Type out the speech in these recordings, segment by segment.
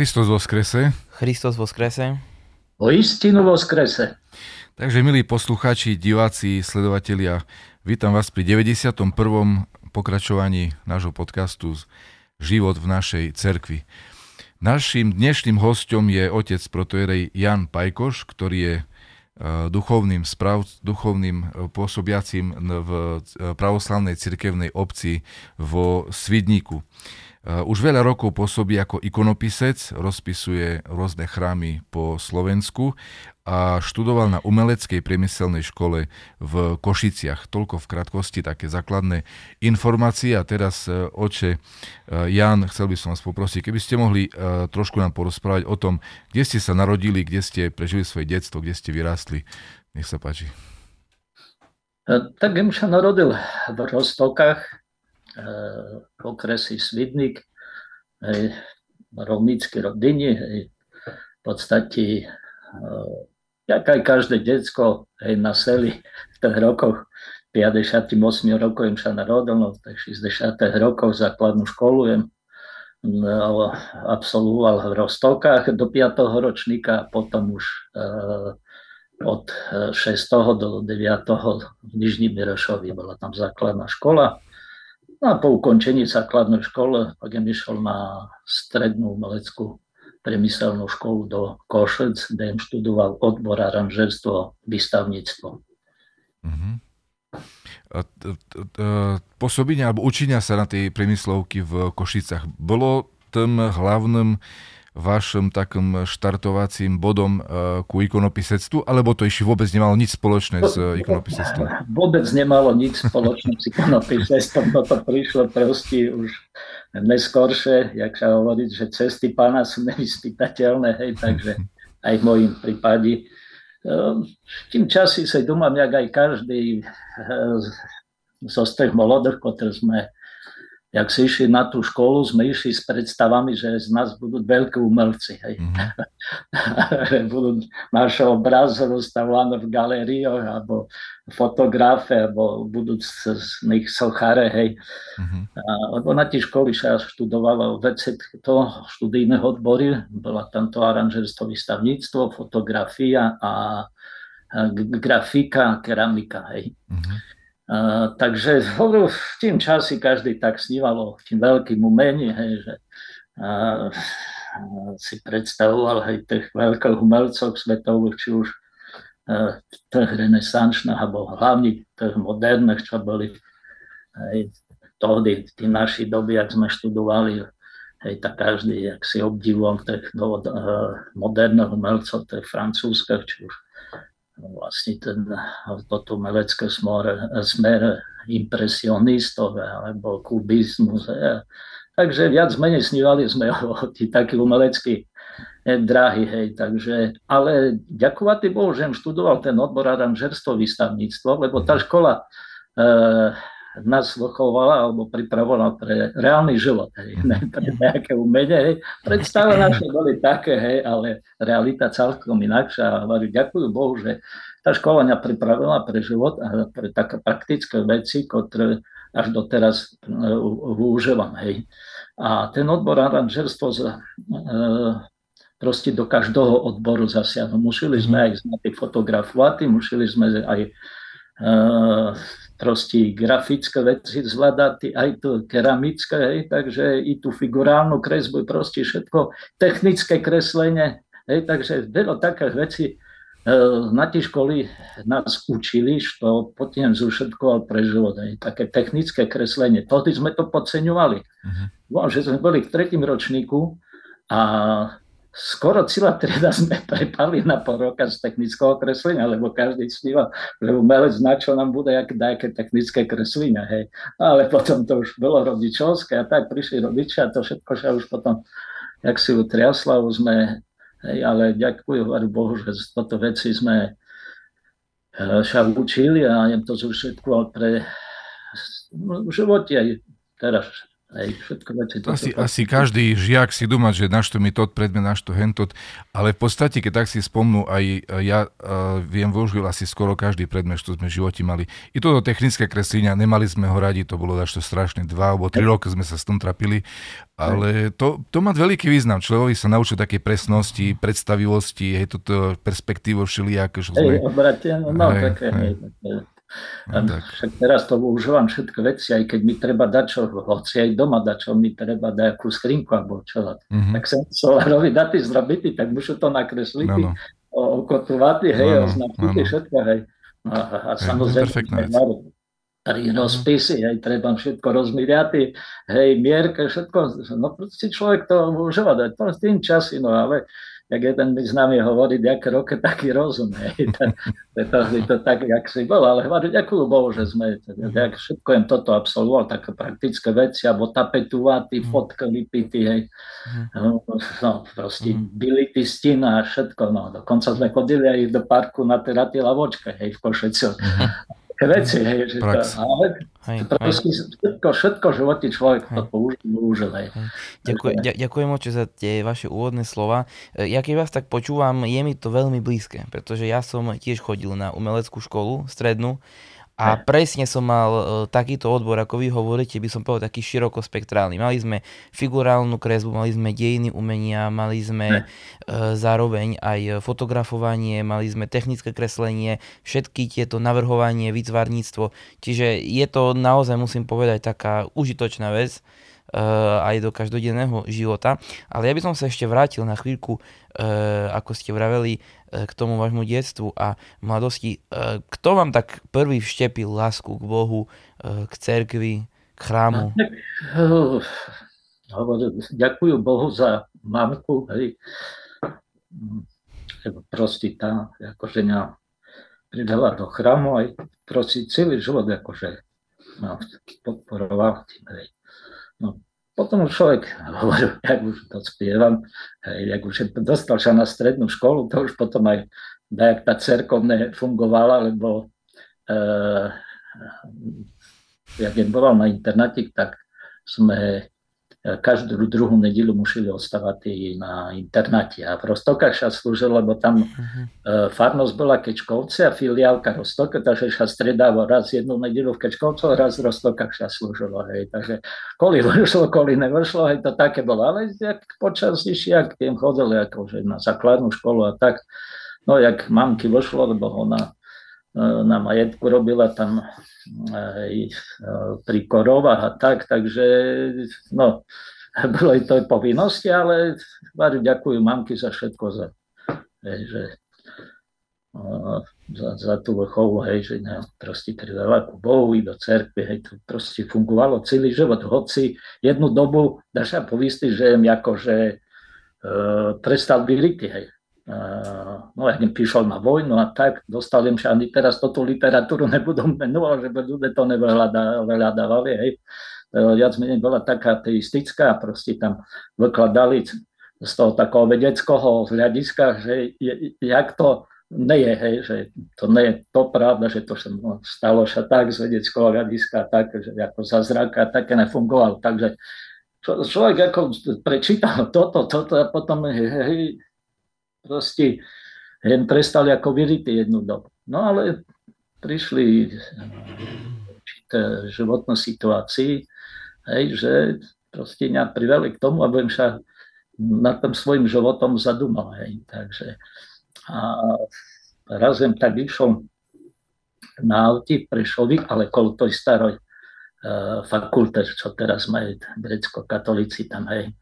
Christos vo skrese. Christos vo skrese. O istinu vo skrese. Takže milí poslucháči, diváci, sledovatelia, vítam vás pri 91. pokračovaní nášho podcastu Život v našej cerkvi. Naším dnešným hostom je otec protojerej Jan Pajkoš, ktorý je e, duchovným, sprav, duchovným e, pôsobiacím v e, pravoslavnej cirkevnej obci vo Svidníku. Eh, už veľa rokov pôsobí ako ikonopisec, rozpisuje rôzne chrámy po Slovensku a študoval na umeleckej priemyselnej škole v Košiciach. Toľko v krátkosti také základné informácie. A teraz, eh, oče eh, Jan, chcel by som vás poprosiť, keby ste mohli trošku nám porozprávať o tom, kde ste sa narodili, kde ste prežili svoje detstvo, kde ste vyrástli. Nech sa páči. Tak som sa narodil v Rostokách, okresy Svidnik, hej, rovnícky rodiny, hej, v podstate jak aj každé decko hej, na seli v tých rokoch 58 rokov im sa narodil, no, tak 60 rokov základnú školu jem no, absolvoval v Rostokách do 5. ročníka a potom už uh, od 6. do 9. v Nižní Mirošovi bola tam základná škola. No a po ukončení základnej školy pak som išiel na strednú umeleckú priemyselnú školu do Košec, kde som študoval odbor aranžerstvo, výstavníctvo. Uh-huh. Pôsobenie alebo učenia sa na tej priemyslovky v Košicách, bolo tým hlavným vašim takým štartovacím bodom uh, ku ikonopisectvu, alebo to ešte vôbec nemalo nič spoločné s uh, ikonopisectvom? Vôbec nemalo nič spoločné s ikonopisectvom, to prišlo proste už neskoršie, jak sa hovorí, že cesty pána sú nevyspytateľné, hej, takže aj v mojom prípade. Uh, tým časy sa domám, jak aj každý zo z tých molodých, ktoré sme jak si išli na tú školu, sme išli s predstavami, že z nás budú veľkí umelci. Hej. Mm-hmm. budú naše obraz rozstavované v galériách, alebo fotografe, alebo budú z, nich sochare. Hej. Mm-hmm. A, lebo na tie školy sa študovalo veci to študijné odbory, bola tam to aranžerstvo, výstavníctvo, fotografia a grafika, keramika. Hej. Mm-hmm. Takže v tým časi každý tak sníval o tým veľkým umení, hej, že uh, si predstavoval hej, tých veľkých umelcov svetových, či už uh, tých renesančných, alebo hlavne tých moderných, čo boli hej, tohdy, tým našej doby, ak sme študovali, hej, tak každý, jak si obdivoval tých no, moderných umelcov, tých francúzských, či už vlastne ten, toto umelecké smer, smer impresionistov alebo kubizmus. Takže viac menej snívali sme o tí takí umeleckí dráhy, hej, takže, ale ďakovať Bohu, že študoval ten odbor aranžerstvo, výstavníctvo, lebo tá škola e, nás vychovala alebo pripravovala pre reálny život, hej, ne pre nejaké umenie. Hej. Predstavy naše boli také, hej, ale realita celkom inakšia. A ďakujem Bohu, že tá škola mňa pripravila pre život a pre také praktické veci, ktoré až doteraz využívam. Hej. A ten odbor aranžerstvo uh, proste do každého odboru zasiahnu. Museli sme aj znať fotografovať, museli sme aj proste grafické veci zvládať, aj to keramické, hej, takže i tú figurálnu kresbu, proste všetko, technické kreslenie, hej, takže veľa takých vecí e, na tej školy nás učili, što potom zúšetkoval pre život, hej, také technické kreslenie. Tohdy sme to podceňovali. Uh-huh. Že sme boli v tretím ročníku a skoro celá trieda sme prepali na pol roka z technického kreslenia, lebo každý sníval, že umelec na čo nám bude aké, nejaké technické kreslenia, hej. Ale potom to už bolo rodičovské a tak prišli rodičia a to všetko sa už potom, jak si utriasla, už sme, hej, ale ďakujem Bohu, že toto veci sme eh, sa učili a je to všetko pre v živote aj teraz Hej, všetko veci. To asi, asi každý žiak si dúma, že našto mi tot predmet, našto hentot, ale v podstate, keď tak si spomnú, aj ja uh, viem, využil asi skoro každý predmet, čo sme v živote mali. I toto technické kreslenia, nemali sme ho radi, to bolo dašto strašné, dva alebo tri roky sme sa s tom trapili, ale to, to má veľký význam. Človek sa naučil také presnosti, predstavivosti, hej, toto perspektívu všelijak. Hej, obratie, no, no hej, také, hej. hej. No, tak. Však teraz to užívam všetko veci, aj keď mi treba dať čo, hoci aj doma dať čo, mi treba dať akú skrinku alebo čo. Mm-hmm. Tak som solarovi daty zrobiť, tak musím to nakresliť, no, no. okotovať, hej, no, no, označiť no, všetko, hej. No, a, a samozrejme, tri rozpisy, hej, treba všetko rozmiriaty, hej, mierke, všetko, no proste človek to užíva, to s tým časy, no ale jak jeden by s nami hovorí, jak roke taký rozum. to, je to tak, jak si bol, ale hovorí, ďakujem Bohu, že sme tak všetko jem toto absolvoval, také praktické veci, alebo tapetovať, mm. fotka hej. Mm. No, proste mm. byli tí stina a všetko, no. Dokonca sme chodili aj do parku na tie lavočke, hej, v Košeciu. Veci, hej, že to, ale hej, hej. všetko, všetko v živote človek hej. to použil, hej. Ďakujem, ďakujem moc za tie vaše úvodné slova. E, ja keď vás tak počúvam, je mi to veľmi blízke, pretože ja som tiež chodil na umeleckú školu strednú a presne som mal uh, takýto odbor, ako vy hovoríte, by som povedal taký širokospektrálny. Mali sme figurálnu kresbu, mali sme dejiny umenia, mali sme uh, zároveň aj fotografovanie, mali sme technické kreslenie, všetky tieto navrhovanie, výtvarníctvo. Čiže je to naozaj, musím povedať, taká užitočná vec aj do každodenného života. Ale ja by som sa ešte vrátil na chvíľku, uh, ako ste vraveli, E, k tomu vášmu detstvu a mladosti. Kto vám tak prvý vštepil lásku k Bohu, k cerkvi, k chrámu? No, ďakujem Bohu za mamku, hej. Proste tá, akože mňa pridala do chrámu aj proste celý život akože ma podporoval tým, hej. No, potom už človek hovoril, jak už to spievam, jak už dostal sa na strednú školu, to už potom aj jak tá cerkovne fungovala, lebo eh, jak je boval na internátik, tak sme každú druhú nedelu museli ostávať na internáte. A v Rostokách sa slúžil, lebo tam uh-huh. farnosť bola Kečkovce a filiálka Rostoka, takže sa stredávo raz jednu nedelu v Kečkovcoch, raz v Rostokách sa slúžilo. Hej. Takže koli vyšlo, koli nevyšlo, hej, to také bolo. Ale jak počas jak tým chodili akože na základnú školu a tak, no jak mamky vyšlo, lebo ona na majetku robila tam aj e, pri korovách a tak, takže no, bolo to povinnosti, ale ďakujem mamky za všetko, za, hej, že, za, za tú vrchovu, hej, že ne, proste pridala ku Bohu i do cerkvy, hej, to proste fungovalo celý život, hoci jednu dobu, dá sa povistiť, že jem že e, prestal byť hej, no ja píšol na vojnu a tak, dostal že ani teraz toto literatúru nebudú menovať, že by ľudia to nevyhľadávali, hej. Viac menej bola taká teistická, proste tam vykladali z toho takého vedeckého hľadiska, že je, jak to nie je, hej, že to nie je to pravda, že to sa stalo sa tak z vedeckého hľadiska, tak, že ako zázraka, také nefungovalo. Takže človek ako prečítal toto, toto a potom hej, proste jen prestali ako vyrytí jednu dobu. No ale prišli určité životné situácii, hej, že proste mňa priveli k tomu, aby sa nad tým svojim životom zadúmal. Hej. Takže a raz som tak išiel na auti Prešovi, ale kolo tej staroj uh, fakulte, čo teraz majú grecko-katolíci tam, hej.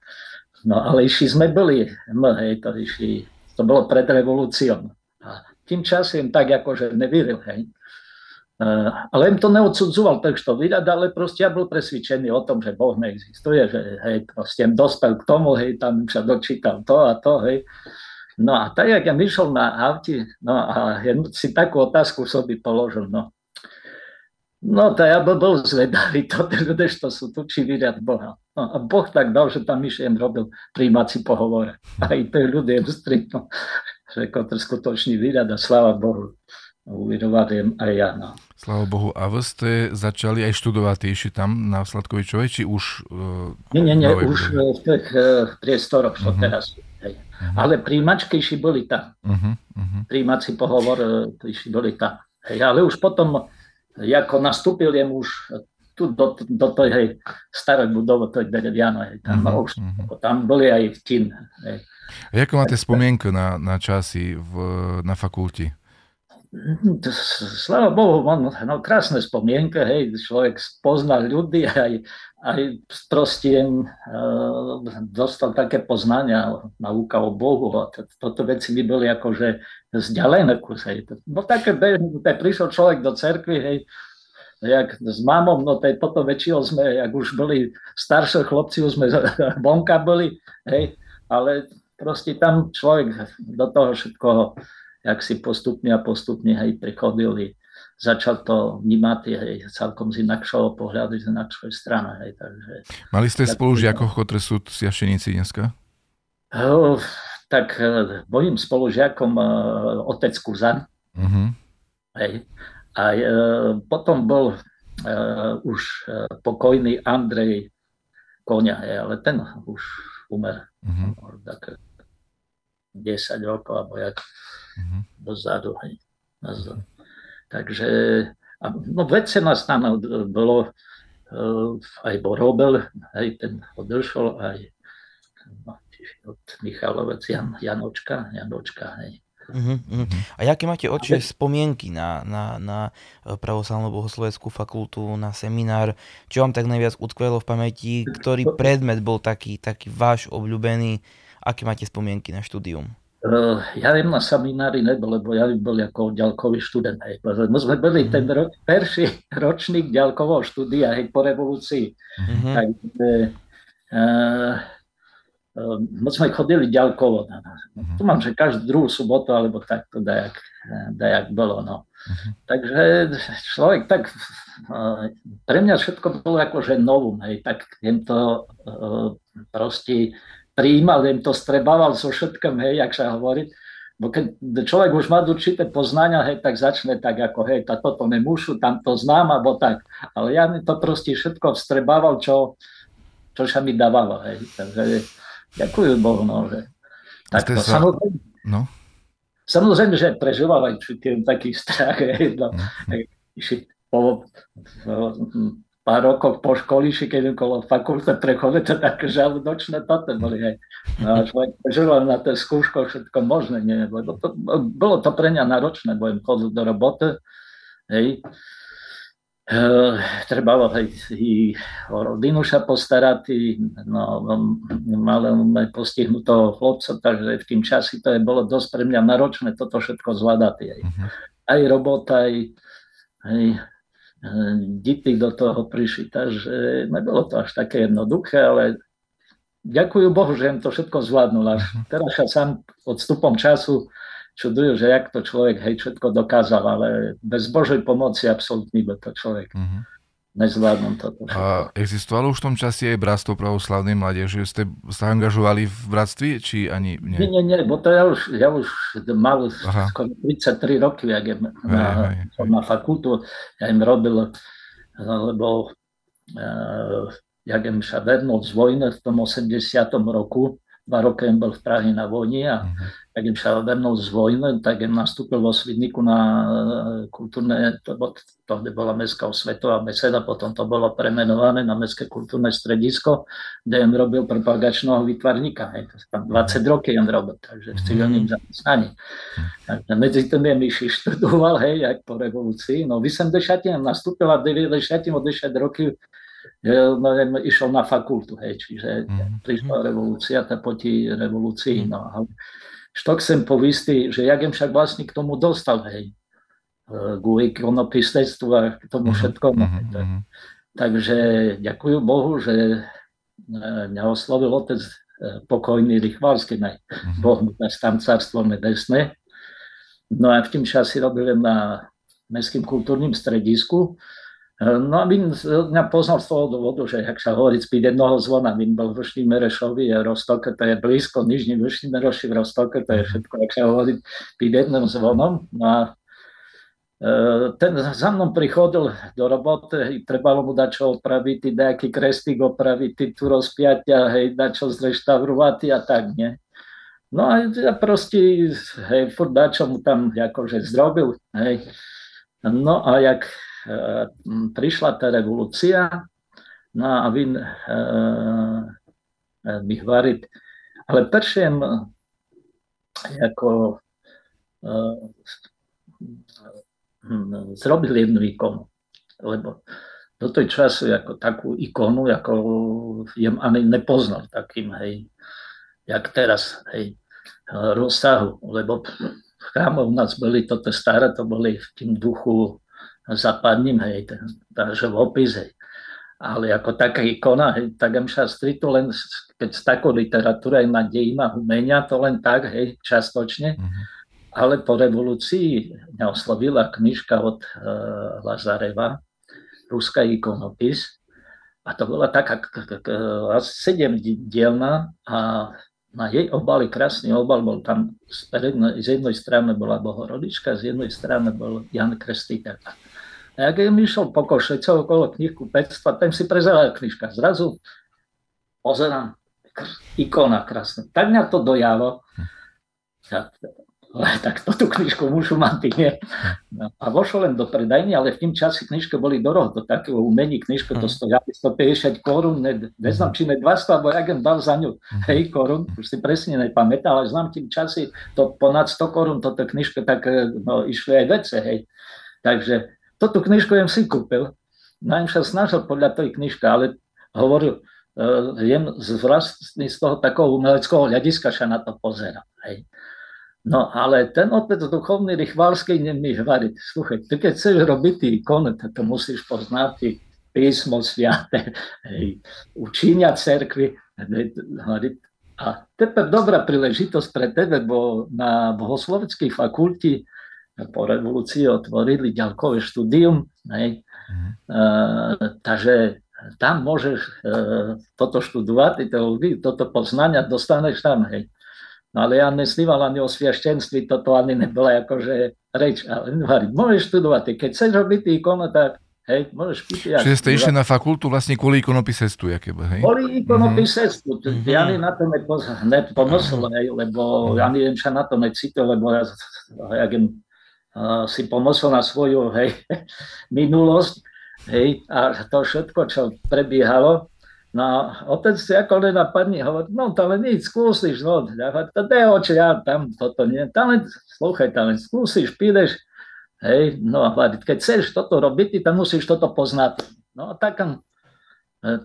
No ale išli sme byli, hej, to išli to bolo pred revolúciou. A tým časom tak akože nevíril, hej. Uh, ale im to neodsudzoval, takže to vydať, ale proste ja bol presvedčený o tom, že Boh neexistuje, že hej, proste dospel k tomu, hej, tam sa dočítal to a to, hej. No a tak, jak ja myšol na auti, no a si takú otázku by položil, no. No to ja by bol zvedavý, to, to sú tu či vyriad Boha. No a Boh tak dal, že tam myšlien robil príjmací pohovor. Aj to ľudia strikno, že to skutočný výrad a sláva Bohu. Uvidovajem aj ja. No. Sláva Bohu. A vy ste začali aj študovať ešte tam na Sladkovičovej, či už... Uh, nie, nie, nie, už budovy? v tých uh, priestoroch, čo uh-huh. teraz. Hej. Uh-huh. Ale príjmačky ešte boli tam. Uh-huh. Uh-huh. Príjmací pohovor uh, ešte boli tam. Hej. Ale už potom, ako nastúpil jem už tu do, do tej hej, starej budovy, je hej, tam, uh-huh, už, uh-huh. tam boli aj kin. Hej. A ako máte spomienku na, na časy v, na fakulti? Sláva Bohu, mám no, krásne spomienky, hej, človek poznal ľudí aj, aj proste uh, dostal také poznania, nauka o Bohu a toto veci by boli akože vzdialené kus, hej. No také bežné, prišiel človek do cerkvy, hej, jak s mamom, no tej potom väčšinou sme, jak už boli staršie chlopci, už sme bonka boli, hej, ale proste tam človek do toho všetkoho, jak si postupne a postupne, hej, prechodili, začal to vnímať hej, celkom z inakšieho pohľadu, z inakšej strany, hej, takže... Mali ste spolužiakov, ktorí sú siašenici dneska? Uh, tak uh, mojim spolužiakom uh, otec Kuzan, uh-huh. hej, a e, potom bol e, už e, pokojný Andrej Konia, ale ten už umer. Uh-huh. Tak 10 rokov, alebo jak. Dozadu. Hej, nazadu. Takže a, no vece nás tam bolo uh, aj Borobel, aj ten odišiel, aj no, od Michalovec Jan, Janočka, Janočka, hej. Uh-huh, uh-huh. A aké máte oči spomienky na, na, na e, pravoslavnú bohosloveckú fakultu, na seminár? Čo vám tak najviac utkvelo v pamäti? Ktorý predmet bol taký, taký váš obľúbený? Aké máte spomienky na štúdium? Uh, ja viem, na seminári nebol, lebo ja bol ako ďalkový študent. Hej. My sme boli ten ro- perší ročník ďalkového štúdia hej, po revolúcii. Uh-huh. Tak, uh, Ehm, my sme chodili ďalkovo. Uh-huh. Tu mám, že každú druhú sobotu, alebo tak to dajak, dajak bolo. No. Uh-huh. Takže človek tak, eh, pre mňa všetko bolo akože novum, hej, tak jem to uh, proste prijímal, jem to strebával so všetkým, hej, jak sa hovorí. Bo keď človek už má určité poznania, hej, tak začne tak ako, hej, toto nemúšu, tam to znám, alebo tak. Ale ja mi to proste všetko vstrebával, čo, čo sa mi dávalo, hej. Takže Ďakujem Bohu, no, že takto. Sa... Samozrejme, no. samozrejme, že prežíval aj taký strach, no, mm. po, pár rokov po školiši, keď okolo fakulte prechodili, to také žalúdočné toto boli. Hej. No človek prežíval na tej skúško všetko možné, nie, lebo to, bolo to pre mňa náročné, budem chodil do roboty, hej, Uh, treba aj i o rodinu sa postarať, no, máme postihnutého chlopca, takže v tým časi to je bolo dosť pre mňa náročné toto všetko zvládať. Aj, uh-huh. aj robota, aj, aj dity do toho prišli, takže nebolo to až také jednoduché, ale ďakujú Bohu, že im to všetko zvládnul. Až uh-huh. teraz sa sám odstupom času čudujú, že jak to človek hej, všetko dokázal, ale bez Božej pomoci absolútne by to človek uh-huh. Nezvládnu toto. A existovalo už v tom čase aj bratstvo pravoslavnej mládeže? Ste sa angažovali v bratstve, či ani nie? Nie, nie, nie, bo to ja už, ja už mal Aha. skoro 33 roky, jak je na, na fakultu, ja im robil, lebo uh, jak im sa vernul z vojny v tom 80. roku, dva roky bol v Prahe na vojni a uh-huh. tak im sa vernul z vojny, tak im nastúpil vo Svidniku na e, kultúrne, to, to bola Mestská osvetová beseda, potom to bolo premenované na Mestské kultúrne stredisko, kde im robil propagačného vytvarníka. Hej. Tam 20 mhm. roky im robil, takže v civilním mhm. zamestnaní. Takže medzi tým je Myši študoval, hej, jak po revolúcii. No v 80. nastúpila v 90. od 10 roky no, išiel na fakultu, hej, čiže mm-hmm. prišla revolúcia, tá proti revolúcii, mm-hmm. no ale štok sem povistý, že jak však vlastne k tomu dostal, hej, ku ikonopisectvu a k tomu mhm. všetkomu. Mm-hmm. Tak, takže ďakujem Bohu, že e, mňa oslovil otec e, pokojný Rychvalský, ne, mm-hmm. Boh mu tam carstvo nebesné. No a v tým časi robil na Mestským kultúrnym stredisku, No a Vin mňa poznal z toho dôvodu, že ak sa hovorí spíť jednoho zvona, Vin bol v Vršný Merešovi, Rostoke, to je blízko, Nižný Vršný Mereši v Rostoke, to je všetko, ak sa hovorí spíť jedným zvonom. No a e, ten za mnou prichodil do roboty, trebalo mu dať čo opraviť, nejaký krestík opraviť, tu rozpiatia, hej, dať čo zreštaurovať a tak, nie. No a ja proste, hej, furt čo mu tam akože zrobil, hej. No a jak prišla tá revolúcia, no a mi hovoriť, ale prvšiem ako e, zrobili jednu ikonu, lebo do tej času ako takú ikonu, ako jem ani nepoznal takým, hej, jak teraz, hej, rozsahu, lebo v chrámoch u nás boli toto staré, to boli v tým duchu zapadním, hej, takže v opis, hej. Ale ako taká ikona, hej, tak MŠA to len, keď s takou literatúrou na dejina umenia, to len tak, hej, častočne. Mm-hmm. Ale po revolúcii mňa oslovila knižka od uh, Lazareva, Ruská ikonopis. A to bola taká sedem dielna a na jej obali, krásny obal, bol tam z jednej strany bola Bohorodička, z jednej strany bol Jan Krstiteľ. A jak im išiel po koše, celú okolo knihku 500, tam si prezerala knižka. Zrazu pozerám, ikona krásna. Tak mňa to dojalo. Ja, tak to tú knižku môžu mať, nie? No, a vošlo len do predajny, ale v tým čase knižky boli doroho, do takého umení knižka to stojí 150 korún, ne, neznám, či ne 200, alebo jak dal za ňu, hej, korún, už si presne nepamätal, ale znám tým časy, to ponad 100 korún, toto knižka, tak no, išli aj vece, hej. Takže toto knižku jem si kúpil. Najem sa snažil podľa tej knižky, ale hovoril, uh, jem z, vlastne z toho takého umeleckého hľadiska sa na to pozera. Hej. No ale ten otec duchovný Rychvalský mi hovorí, sluchaj, ty keď chceš robiť ty ikony, to musíš poznať písmo sviate, učíňa cerkvy. A teper dobrá príležitosť pre tebe, bo na bohosloveckej fakulti po revolúcii otvorili ďalkové štúdium, hej. Mm. E, takže tam môžeš e, toto študovať, to, toto poznania dostaneš tam, hej. No ale ja nesníval ani o sviaštenství, toto ani nebola akože reč, ale hovorí, môžeš študovať, keď chceš robiť ikonu, tak hej, môžeš piť. Čiže ste išli na fakultu vlastne kvôli ikonopisectvu, jaké hej? Kvôli ikonopisectvu, mm-hmm. ja ani na to nepomyslel, hej, lebo mm-hmm. ja ani sa na to necítil, lebo ja, ja si pomocol na svoju hej, minulosť hej, a to všetko, čo prebiehalo. No otec si ako len napadne, hovorí, no to len nič, skúsiš, no, to je oči, ja tam toto nie, tam len, slúchaj, tam len skúsiš, pídeš, hej, no a keď chceš toto robiť, tam musíš toto poznať. No a tak e,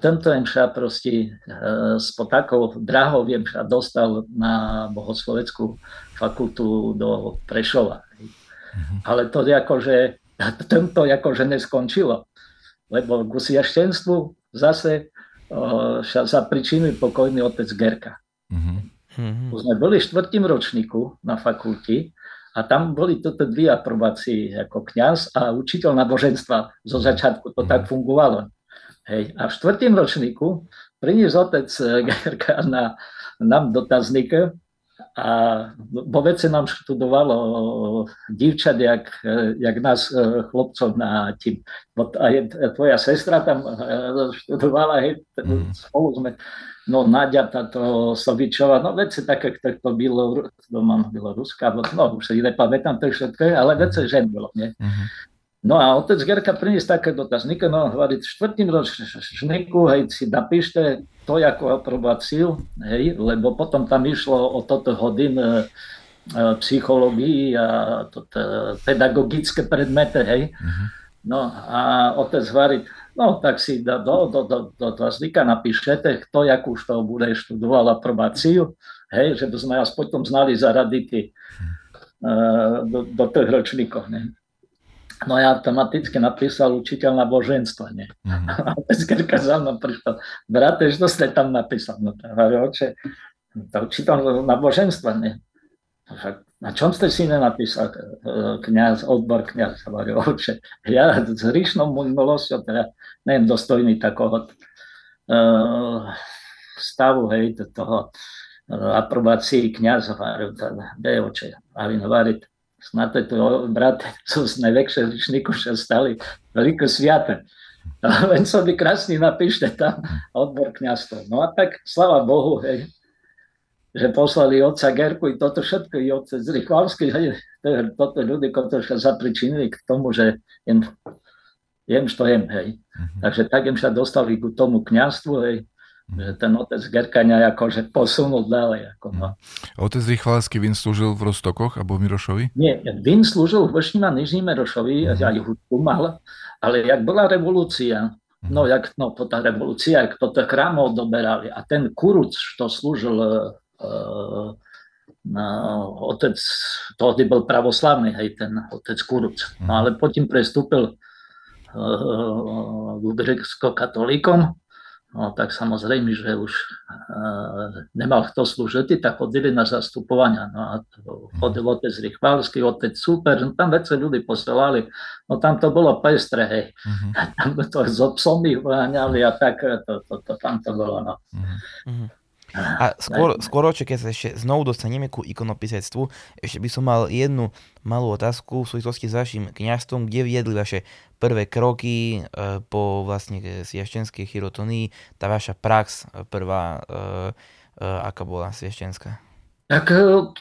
tento sa proste e, s takou drahou sa dostal na bohosloveckú fakultu do Prešova. Mm-hmm. Ale to akože, tento akože neskončilo. Lebo k usiaštenstvu zase sa pričinil pokojný otec Gerka. Mm-hmm. Už sme boli v štvrtým ročníku na fakulti a tam boli toto dve aprobácie ako kňaz a učiteľ náboženstva. Zo začiatku to tak fungovalo. Hej. A v štvrtým ročníku priniesol otec Gerka na, nám dotazník a vo vece nám študovalo divčat, jak, jak nás e, chlopcov na tým. A je, tvoja sestra tam e, študovala, hej, mm. spolu sme no Nadia táto Sovičová, no veci také, to, to bylo, doma bylo Ruska, no už si nepamätám to všetko, ale veci žen bylo, nie? Uh-huh. No a otec Gerka priniesť také dotazníky, no hovorí, štvrtým ročníku, hej, si napíšte to ako aprobáciu, hej, lebo potom tam išlo o toto hodin e, e, psychológii a toto, pedagogické predmety, hej. Uh-huh. No a otec hovorí, No, tak si do, do, do, do, do dotazníka napíšete, kto jak už to bude študoval aprobáciu, hej, že by sme vás potom znali zaradiť uh, do, do tých ročníkov. Ne? No ja automaticky napísal učiteľ na boženstvo. Ne? Mm. A Peskerka za mnou prišiel, brate, čo ste tam napísal? No to hovorí, oče, to učiteľ na boženstvo. Ne? Na čom ste si nenapísal e, kniaz, odbor kniaz? Hovorí, oče, ja s hrišnou milosťou, teda neviem, dostojný takového uh, stavu, hej, toho uh, aprobácii kniazov, teda, kde je oče? A hovorí, sú z najväčšie hrišníku, že stali veľké sviate. Len sa by krásne napíšte tam odbor kniazstva. No a tak, slava Bohu, hej, že poslali otca Gerku i toto všetko, i otec Zrychvalský, toto ľudí, ktorí sa zapričinili k tomu, že jem, jem čo jem, hej. Uh-huh. Takže tak jem sa dostali k tomu kniastvu, hej. Že ten otec Gerkania akože posunul ďalej. Ako, no. Uh-huh. Otec Rychvalský, Vin slúžil v Rostokoch alebo v Mirošovi? Nie, Vin slúžil v Vršním a Nižním Mirošovi, uh-huh. aj hudbu mal, ale jak bola revolúcia, No, jak no, to tá revolúcia, jak toto chrámov doberali a ten Kuruc, čo slúžil no, otec, tohdy bol pravoslavný, hej, ten otec Kuruc. No mhm. ale potom prestúpil uh, grecko-katolíkom, no tak samozrejme, že už uh, nemal kto slúžiť, tak chodili na zastupovania. No a mhm. chodil otec Rychvalský, otec Super, no tam veci ľudí posielali, no tam to bolo pestre, hej. Uh-huh. Tam to so psomi vyháňali a tak, to, to, to, tam to bolo, no. Uh-huh. A skôr, skôr keď sa ešte znovu dostaneme ku ikonopisectvu, ešte by som mal jednu malú otázku v súvislosti s vašim kniastvom, kde viedli vaše prvé kroky e, po vlastne sviaštenskej chirotonii, tá vaša prax e, prvá, e, aká bola sviaštenská? Tak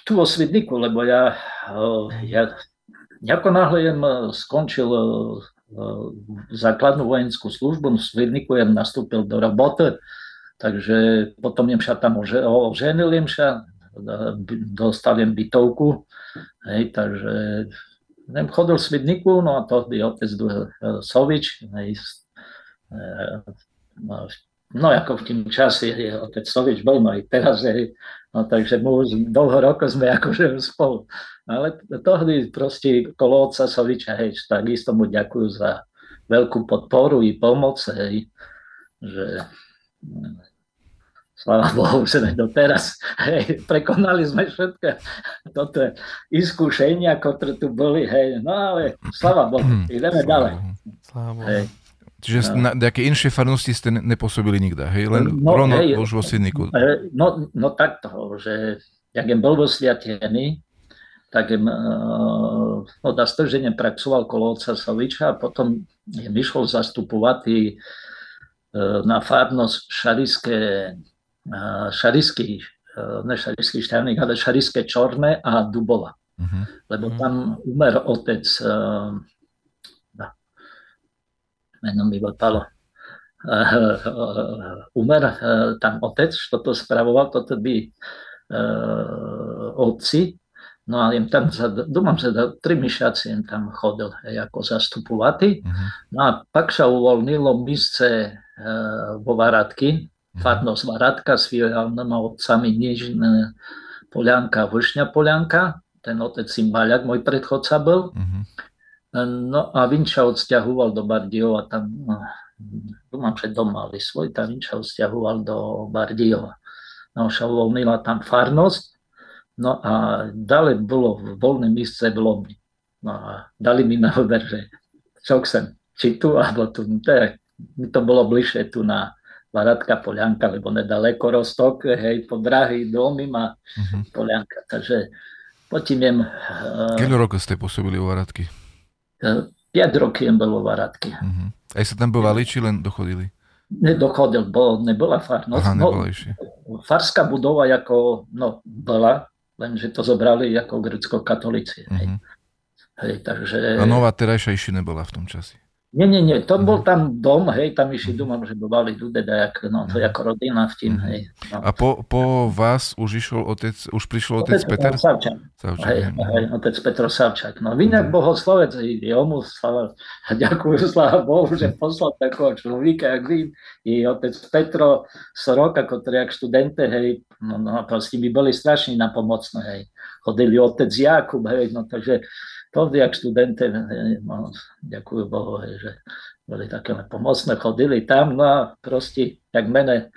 tu vo Svidniku, lebo ja, ja ako náhle jem skončil základnú vojenskú službu, v Svidniku jem nastúpil do roboty, Takže potom sa tam oženil sa, dostal jem bytovku, hej, takže neviem, chodil v Svidniku, no a to je otec Sovič, hej, e, no, no ako v tým čase je otec Sovič bol, no aj teraz je, no takže mu dlho rokov sme akože spolu. Ale tohdy proste kolo otca Soviča, hej, takisto mu ďakujú za veľkú podporu i pomoc, hej, že Sláva Bohu, že doteraz hej, prekonali sme všetko toto iskúšenia, ktoré tu boli, hej, no ale sláva Bohu, mm. ideme ďalej. Sláva Bohu. Hej. Čiže no. na nejaké inšie farnosti ste nepôsobili nikde, hej? Len no, rovno hej, už vo Svidniku. E, no, no takto, že jak jem bol vo Sviatený, tak jem, e, no, na strženie praxoval kolo otca Soviča a potom jem vyšol zastupovať e, na farnosť Šariské šarisky, ne šarisky šťavník, ale šariské čorné a Dubova. Uh-huh. Lebo mhm. tam umer otec, uh, meno mi vypadalo, uh, umer uh, tam otec, čo to spravoval, toto by uh, otci, No a jem tam, za, dúmam, že za tri mesiace jem tam chodil hej, ako zastupovatý. Uh-huh. No a pak sa uvoľnilo misce uh, vo Varadky, farnosť Varatka s fialnými otcami Niežina Polianka a Vršňa Polianka. Ten otec Simbaľak, môj predchodca bol. Uh-huh. No a Vinča odsťahoval do Bardiova tam no, dúfam, že dom mali svoj, tam sa vzťahoval do Bardiova. No, sa uvoľnila tam farnosť, no a ďalej bolo voľné místce v Lomni. No a dali mi na výber, že čo chcem, či tu, alebo tu. No, to mi to bolo bližšie tu na Varatka Polianka, lebo nedaleko Rostok, hej, po drahý domy má uh-huh. Polianka. Takže potím Uh, Koľko rokov ste pôsobili u Varatky? Uh, 5 roky jem bol vo Varatky. Uh-huh. Aj sa tam bovali, či len dochodili? Nedochodil, bo nebola farnosť. Aha, nebola no, farská budova ako, no, bola, lenže to zobrali ako grecko-katolíci. Uh-huh. Hej. Mhm. Hej, takže... A nová terajšia nebola v tom čase. Nie, nie, nie, to bol tam dom, hej, tam išli domom, že bovali ľudia, dajak, no, to je ako rodina v tým, hej. No. A po, po vás už išiel otec, už prišiel otec, otec Peter? Savčak. Savčak hej, hej, otec Petro Savčak. No, Vinak mm. bohoslovec, jomu slava, a ďakujem, sláva Bohu, že poslal takého človeka, jak vy, i otec Petro Soroka, ktorý jak študente, hej, no, no, proste by boli strašne napomocné, hej. Chodili otec Jakub, hej, no, takže to jak študente, no, ďakujem Bohu, že boli také pomocné, chodili tam, no a proste, jak mene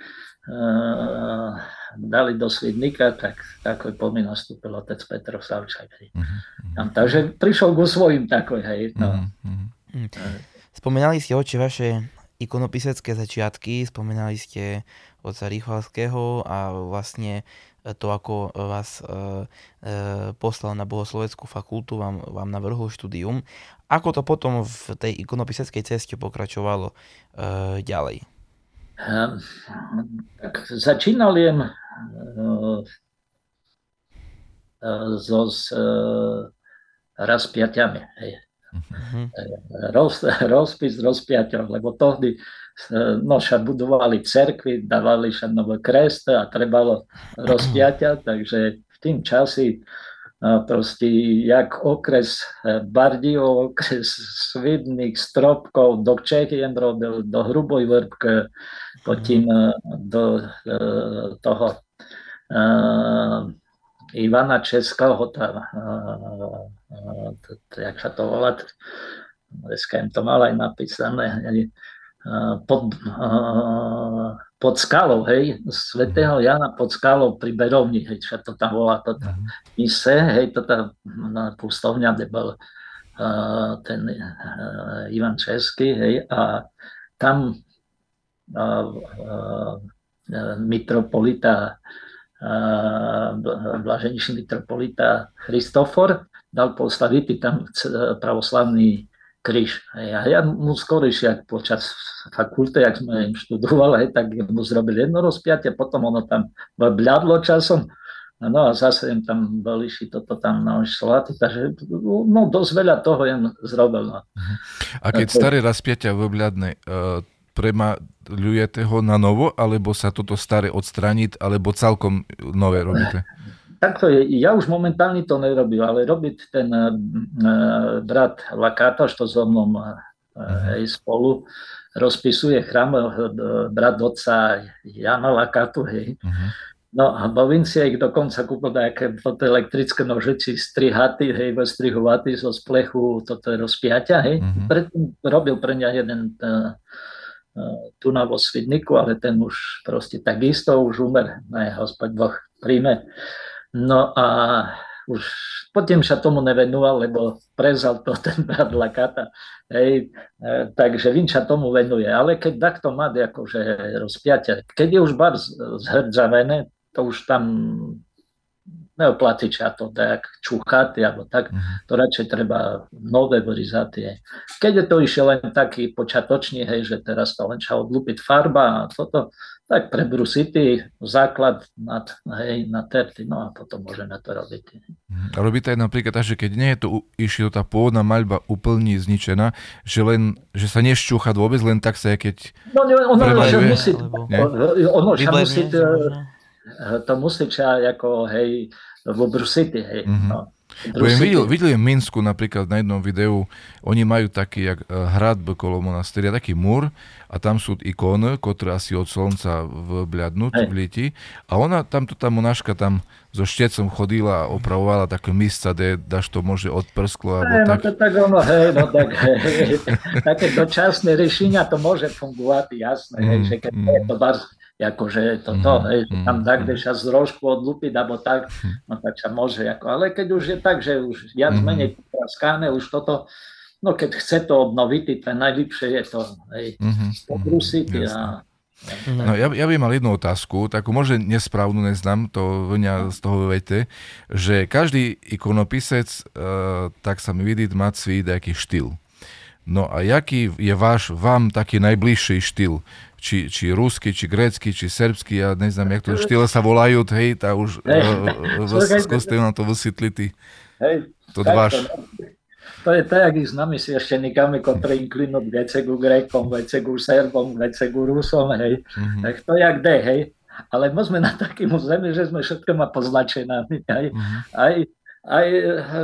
uh, dali do Svidnika, tak takoj po mi nastúpil otec Petro Savčak. Uh-huh. Tam, takže prišiel ku svojim takoj, hej. No. Uh-huh. Spomínali ste oči vaše ikonopisecké začiatky, spomínali ste oca Rýchvalského a vlastne to, ako vás e, e, poslal na bohosloveckú fakultu, vám, vám navrhol štúdium. Ako to potom v tej ikonopiseckej ceste pokračovalo e, ďalej? Um, tak začínal jem so s. Hej. Uh-huh. Roz, rozpis rozpiaťov, lebo tohdy no sa budovali cerkvy, dávali sa nové kresty a trebalo rozpiaťa, takže v tým časi proste jak okres e, Bardiov, okres Svidných, Stropkov, do Čechien robil, do Hruboj Vrbk, potom e, do e, toho Ivana Českého, tam, jak sa to volá, dneska im to mal aj napísané, pod, pod skalou, hej, svätého Jana pod skalou pri Berovni, hej, čo to tam volá, to tam mhm. mise, hej, to tam pustovňa, kde bol uh, ten Ivan Český, hej, a tam mitropolita blaženičný mitropolita Christofor dal postaviť tam pravoslavný kríž. A ja mu skôr jak počas fakulte, jak sme im študovali, tak mu zrobili jedno rozpiatie, potom ono tam bľadlo časom, No a zase im tam boli toto tam na šlaty, takže no, dosť veľa toho jen zrobil. No. Mhm. A keď staré rozpiatia vybľadne, uh, premaľujete ho na novo, alebo sa toto staré odstraniť, alebo celkom nové robíte? takto je, ja už momentálne to nerobím, ale robiť ten uh, brat Lakáta, čo so mnou uh, hej, spolu rozpisuje chrám uh, brat otca Jana Lakátu, hej. Uh-huh. No a bavím si ich dokonca kúpil nejaké toto elektrické nožiči strihaty, hej, strihovaty zo splechu, toto je rozpiaťa, hej. Uh-huh. Predtým robil pre mňa jeden uh, tu na vo Svidniku, ale ten už proste takisto už umer, ne, hospod Boh príjme. No a už potom sa tomu nevenoval, lebo prezal to ten brat Lakata. Hej, e, takže Vin sa tomu venuje. Ale keď takto má akože rozpiatia, keď je už bar zhrdzavené, to už tam neoplatí sa to tak čúchať, alebo tak, uh-huh. to radšej treba nové vyrizatie. Keď je to išiel len taký počiatočný, hej, že teraz to len sa odlúpiť farba a toto, tak prebrusity, základ na, hej, na terty, no a potom môžeme to robiť. A robí to aj napríklad tak, že keď nie je to išlo tá pôvodná maľba úplne zničená, že, len, že sa nešťúcha vôbec, len tak sa keď No, ono, že musí, ono, že musí, to, to musí ako, hej, v brusity, hej, mm-hmm. no. Budem videl, videl v Minsku napríklad na jednom videu, oni majú taký jak eh, hrad okolo monasteria, taký múr a tam sú ikony, ktoré asi od slnca vbliadnú, v liti. A ona, tamto tá monaška tam so štecom chodila a opravovala také místa, kde daš to môže odprsklo. Alebo hej, tak. No to tak ono, hej, no tak hej, také dočasné riešenia to môže fungovať, jasné, mm, hej, že keď mm. je to bar, akože toto, mm, hej, mm, tam tak, mm. sa z rožku odlupiť, alebo tak, no tak sa môže, ako, ale keď už je tak, že už viac mm. menej skáne, už toto, no keď chce to obnoviť, to najlepšie je to, hej, mm-hmm, pokrusiť a No, ja, ja by mal jednu otázku, takú možno nesprávnu, neznám to vňa z toho vete, že každý ikonopisec, uh, tak sa mi vidí, má svý nejaký štýl. No a jaký je váš, vám taký najbližší štýl? Či, či rusky, či grécky, či srbský, ja neznám, jak to štýle sa volajú, hej, tá už uh, skúste nám to vysvetliť. Hej, to váš. To je tak, jak známy sveštenikami, ktorí inklinujú vece ku Grékom, vece ku Serbom, vece ku Rusom, hej. Mm-hmm. Tak to jak de, hej. Ale my sme na takým zemi, že sme všetko má poznačené. Aj, mm-hmm. aj, aj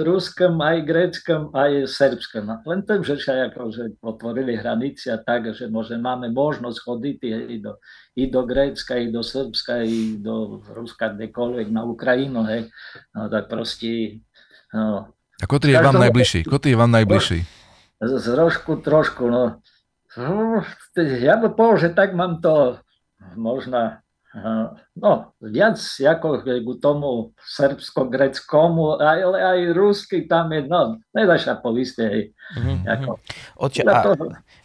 ruskom, aj gréckom, aj srbskom. Len tým, že sa akože otvorili hranice a tak, že môže, máme možnosť chodiť i do, i do Grécka, i do Srbska, i do Ruska, kdekoľvek, na Ukrajinu, hej. No tak proste, no, a ktorý je vám najbližší? Ktorý je vám najbližší? Trošku, trošku, no. Ja by povedal, že tak mám to možno no, viac ako k tomu srbsko-greckomu, ale aj rusky tam je, no, nedá sa poviste. Hej. Mm-hmm. Oče, a,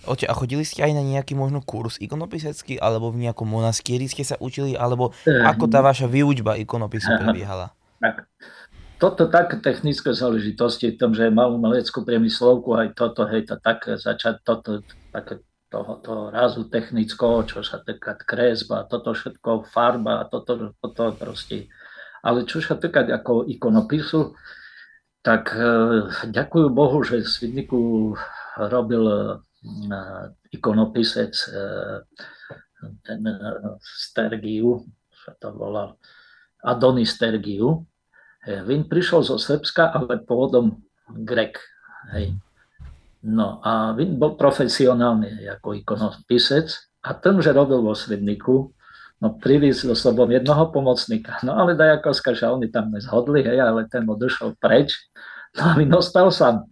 oče, a chodili ste aj na nejaký možno kurz ikonopisecký, alebo v nejakom monastieri ste sa učili, alebo ako tá vaša výučba ikonopisu prebiehala? Tak toto tak technické záležitosti, v tom, že mal umeleckú priemyslovku, aj toto, hej, to tak začať toto, také tohoto razu technického, čo sa týka kresba, toto všetko, farba, toto, toto proste. Ale čo sa týka ako ikonopisu, tak e, ďakujú Bohu, že v Svidniku robil e, ikonopisec e, ten e, Stergiu, sa to volal, Adonis Stergiu, Vin prišiel zo Srbska, ale pôvodom Grek. Hej. No a bol profesionálny ako ikonopisec a ten, že robil vo Svedniku, no privíz so sobou jednoho pomocníka. No ale dajako že oni tam nezhodli, hej, ale ten odišiel preč. No a Vin ostal sám.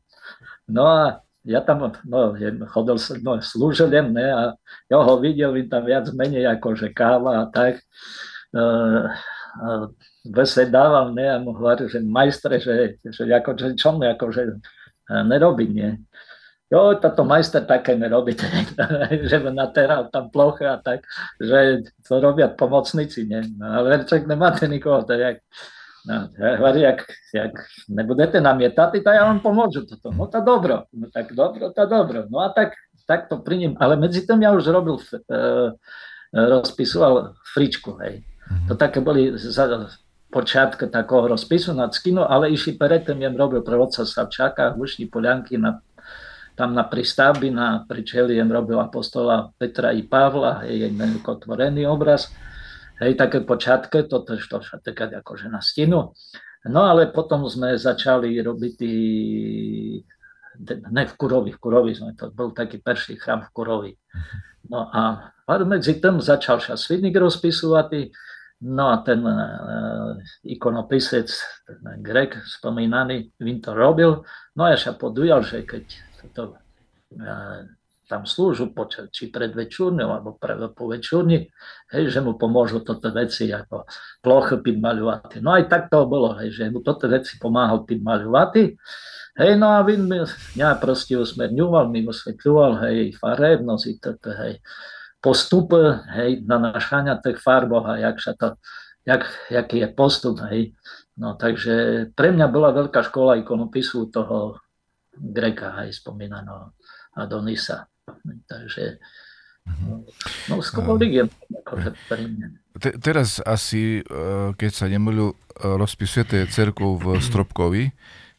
No a ja tam no, chodil, no, slúžil ne, a ja ho videl, Vin tam viac menej ako že káva a tak. Uh, uh, dával, ne, a mu hovoril, že majstre, že, že, ako, že čo mu akože nerobí, nie. Jo, táto majster také nerobí, že by nateral tam plocha a tak, že to robia pomocníci, nie. No, ale však nemáte nikoho, tak jak, no, ja hovorí, jak, jak nebudete namietať, tak ja vám pomôžu toto. No to dobro, no tak dobro, to dobro. No a tak, tak to pri ním, ale medzi tým ja už robil, e, rozpisoval fričku, hej. To také boli za, počiatku takého rozpisu nad skino, ale išli predtým, jem robil pre otca Savčáka, Hušní Polianky na, tam na pristavbi, na pričeli jem robil apostola Petra i Pavla, je jeden otvorený obraz. Hej, také počiatky, toto to také akože na stenu. No ale potom sme začali robiť tý, ne v Kurovi, v Kurovi sme, to bol taký prvý chrám v Kurovi. No a medzi tým začal sa Svidnik rozpisovať, No a ten uh, ikonopisec, ten Grek spomínaný, vím to robil. No a ja sa podujal, že keď to, tam slúžu či pred večúrňou, alebo po večúrni, hej, že mu pomôžu toto veci ako plochy podmaľovať. No aj tak to bolo, hej, že mu toto veci pomáhal podmaľovať. Hej, no a vím, mňa proste usmerňoval, mi usvetľoval, hej, farebnosť, toto, hej postup hej, na našania tých farbov a jak sa to, jak, jaký je postup. Hej. No, takže pre mňa bola veľká škola ikonopisu toho Greka, aj spomínaného Adonisa. Takže mhm. no, skoro uh, akože pre mňa. Te, teraz asi, e, keď sa nemýlu, e, rozpisujete cerku v Stropkovi,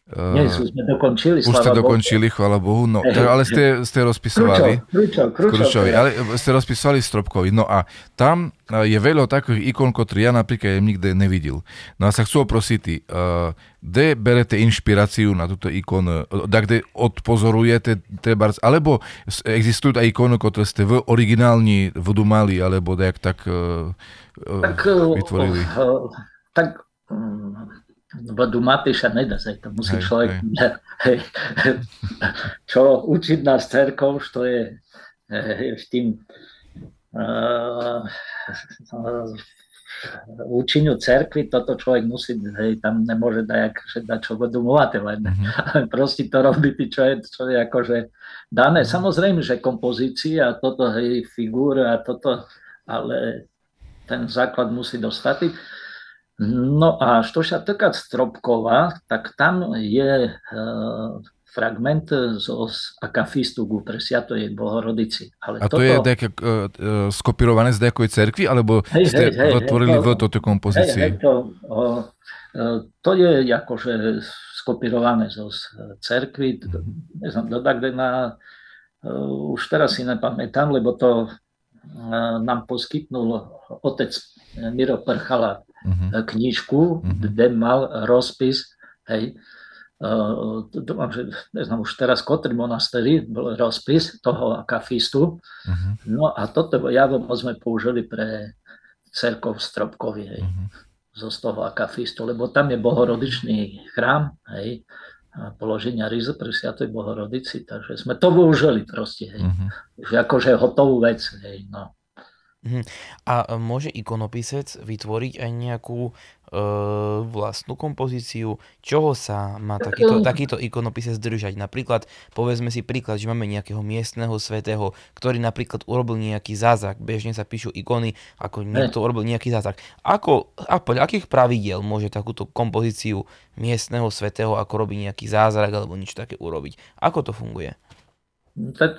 Nie, sme dokončili, Už ste dokončili, chvála Bohu. No, hey, ale ste, ste rozpisovali. Kručo, kručo, kručo, ale ste rozpisovali Stropkovi. No a tam je veľa takých ikon, ktoré ja napríklad nikdy nevidel. No a sa chcú oprosiť, uh, kde berete inšpiráciu na túto ikonu? Da kde odpozorujete treba, alebo existujú aj ikony, ktoré ste v originálni vodu mali, alebo tak, tak, uh, tak vytvorili? Uh, tak um, vodu Matýša nedá sa, to musí hej, človek, hej. čo učiť nás cerkov, to je v tým uh, učeniu cerkvy, toto človek musí, hej, tam nemôže dať, že dať čo vodu muvate len, mm-hmm. proste to robí, čo je, čo je akože dané. Mhm. Samozrejme, že kompozícia a toto, hej, figúra a toto, ale ten základ musí dostať. No a što sa týka Stropkova, tak tam je e, fragment zo akafistu ku Presiatoj Bohorodici. Ale a to toto... je nejaké, uh, skopírované z nejakej cerkvy, alebo hej, ste hej, otvorili v toto kompozícii? Hej, hej, to, uh, to je akože skopírované zo cerkvy, mm-hmm. neznám, to tak na, uh, už teraz si nepamätám, lebo to nám poskytnul otec Miro Prchala uh-huh. knižku, uh-huh. kde mal rozpis, hej, dúfam, že neznám, už teraz Kotr monastery bol rozpis toho akafistu. Uh-huh. No a toto javom sme použili pre cerkov Stropkovi, hej, uh-huh. zo z toho akafistu, lebo tam je bohorodičný chrám, hej, a položenia rízu pri Sviatej Bohorodici, takže sme to využili proste, hej. Uh-huh. Už akože hotovú vec, hej, no. Mhm. A môže ikonopisec vytvoriť aj nejakú e, vlastnú kompozíciu, čoho sa má takýto, takýto ikonopisec držať. Napríklad, povedzme si príklad, že máme nejakého miestneho svetého, ktorý napríklad urobil nejaký zázrak. Bežne sa píšu ikony, ako niekto urobil nejaký zázrak. Ako, a podľa akých pravidiel môže takúto kompozíciu miestneho svetého, ako robí nejaký zázrak alebo niečo také urobiť? Ako to funguje? Tak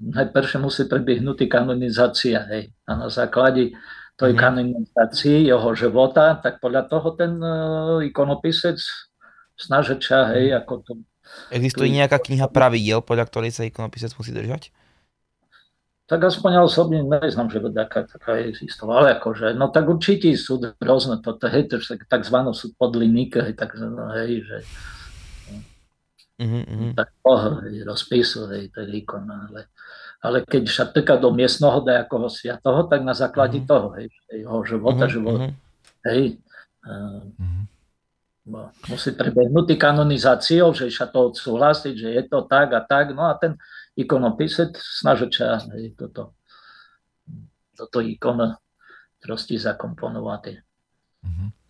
najprv musí prebiehnúť kanonizácia. Hej. A na základe tej mm. kanonizácii jeho života, tak podľa toho ten uh, ikonopisec snaží ča, hej, mhm. ako to... Existuje nejaká kniha pravidiel, podľa ktorej sa ikonopisec musí držať? Tak aspoň ja osobne neznám, že by taká, taká existovala, ale akože, no tak určite sú rôzne, toto, hej, to je takzvané sú podliníky, hej, tak, no, hej, že Mm-hmm. Tak toho rozpisu, hej, to je ikon, ale, ale keď sa týka do miestneho dajakoho sviatoho, tak na základe mm-hmm. toho, hej, jeho života, mm-hmm. život, hej, mm-hmm. uh, musí prebehnúť kanonizáciou, že sa to odsúhlasiť, že je to tak a tak, no a ten ikonopisec snaží sa hej, toto, toto ikon proste zakomponovať. Mm-hmm.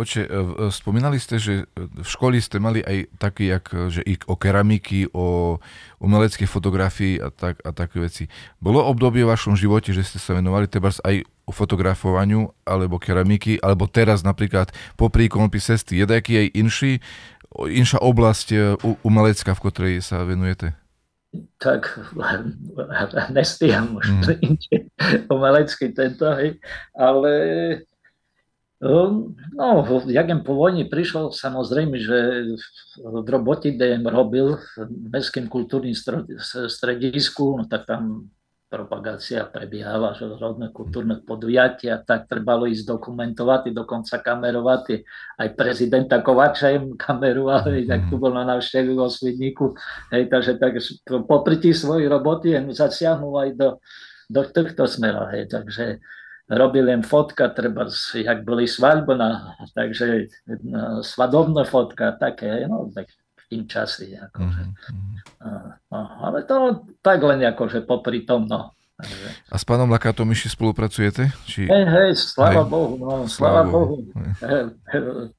Oče, e, e, spomínali ste, že v škole ste mali aj taký, jak, že i o keramiky, o umeleckej fotografii a, tak, a také veci. Bolo obdobie v vašom živote, že ste sa venovali treba aj o fotografovaniu alebo keramiky, alebo teraz napríklad popri cesty, je taký aj inší, inšia oblasť e, umelecká, v ktorej sa venujete? tak nestíham už mm. umelecký tento, hej, ale no, jak jem po vojni prišiel, samozrejme, že v robote, kde robil v Mestském kultúrnym stredisku, no tak tam propagácia prebiehala, že rodné kultúrne podujatia, tak trebalo ísť dokumentovať, dokonca kamerovať. Aj prezidenta Kovača im kamerovali, tak tu bol na návštevu vo Svidníku. Hej, takže tak, popri tých svojich roboty zasiahnu aj do, do týchto smerov. Hej, takže robil len fotka, treba, jak boli svadbná, takže no, svadobná fotka, také, no, tak v tým čase, akože. Mm-hmm. No, ale to tak len akože popri tom, no. A s pánom Lakátom ešte spolupracujete? Či... Hej, hej, sláva hej. Bohu, no, Bohu. Bohu.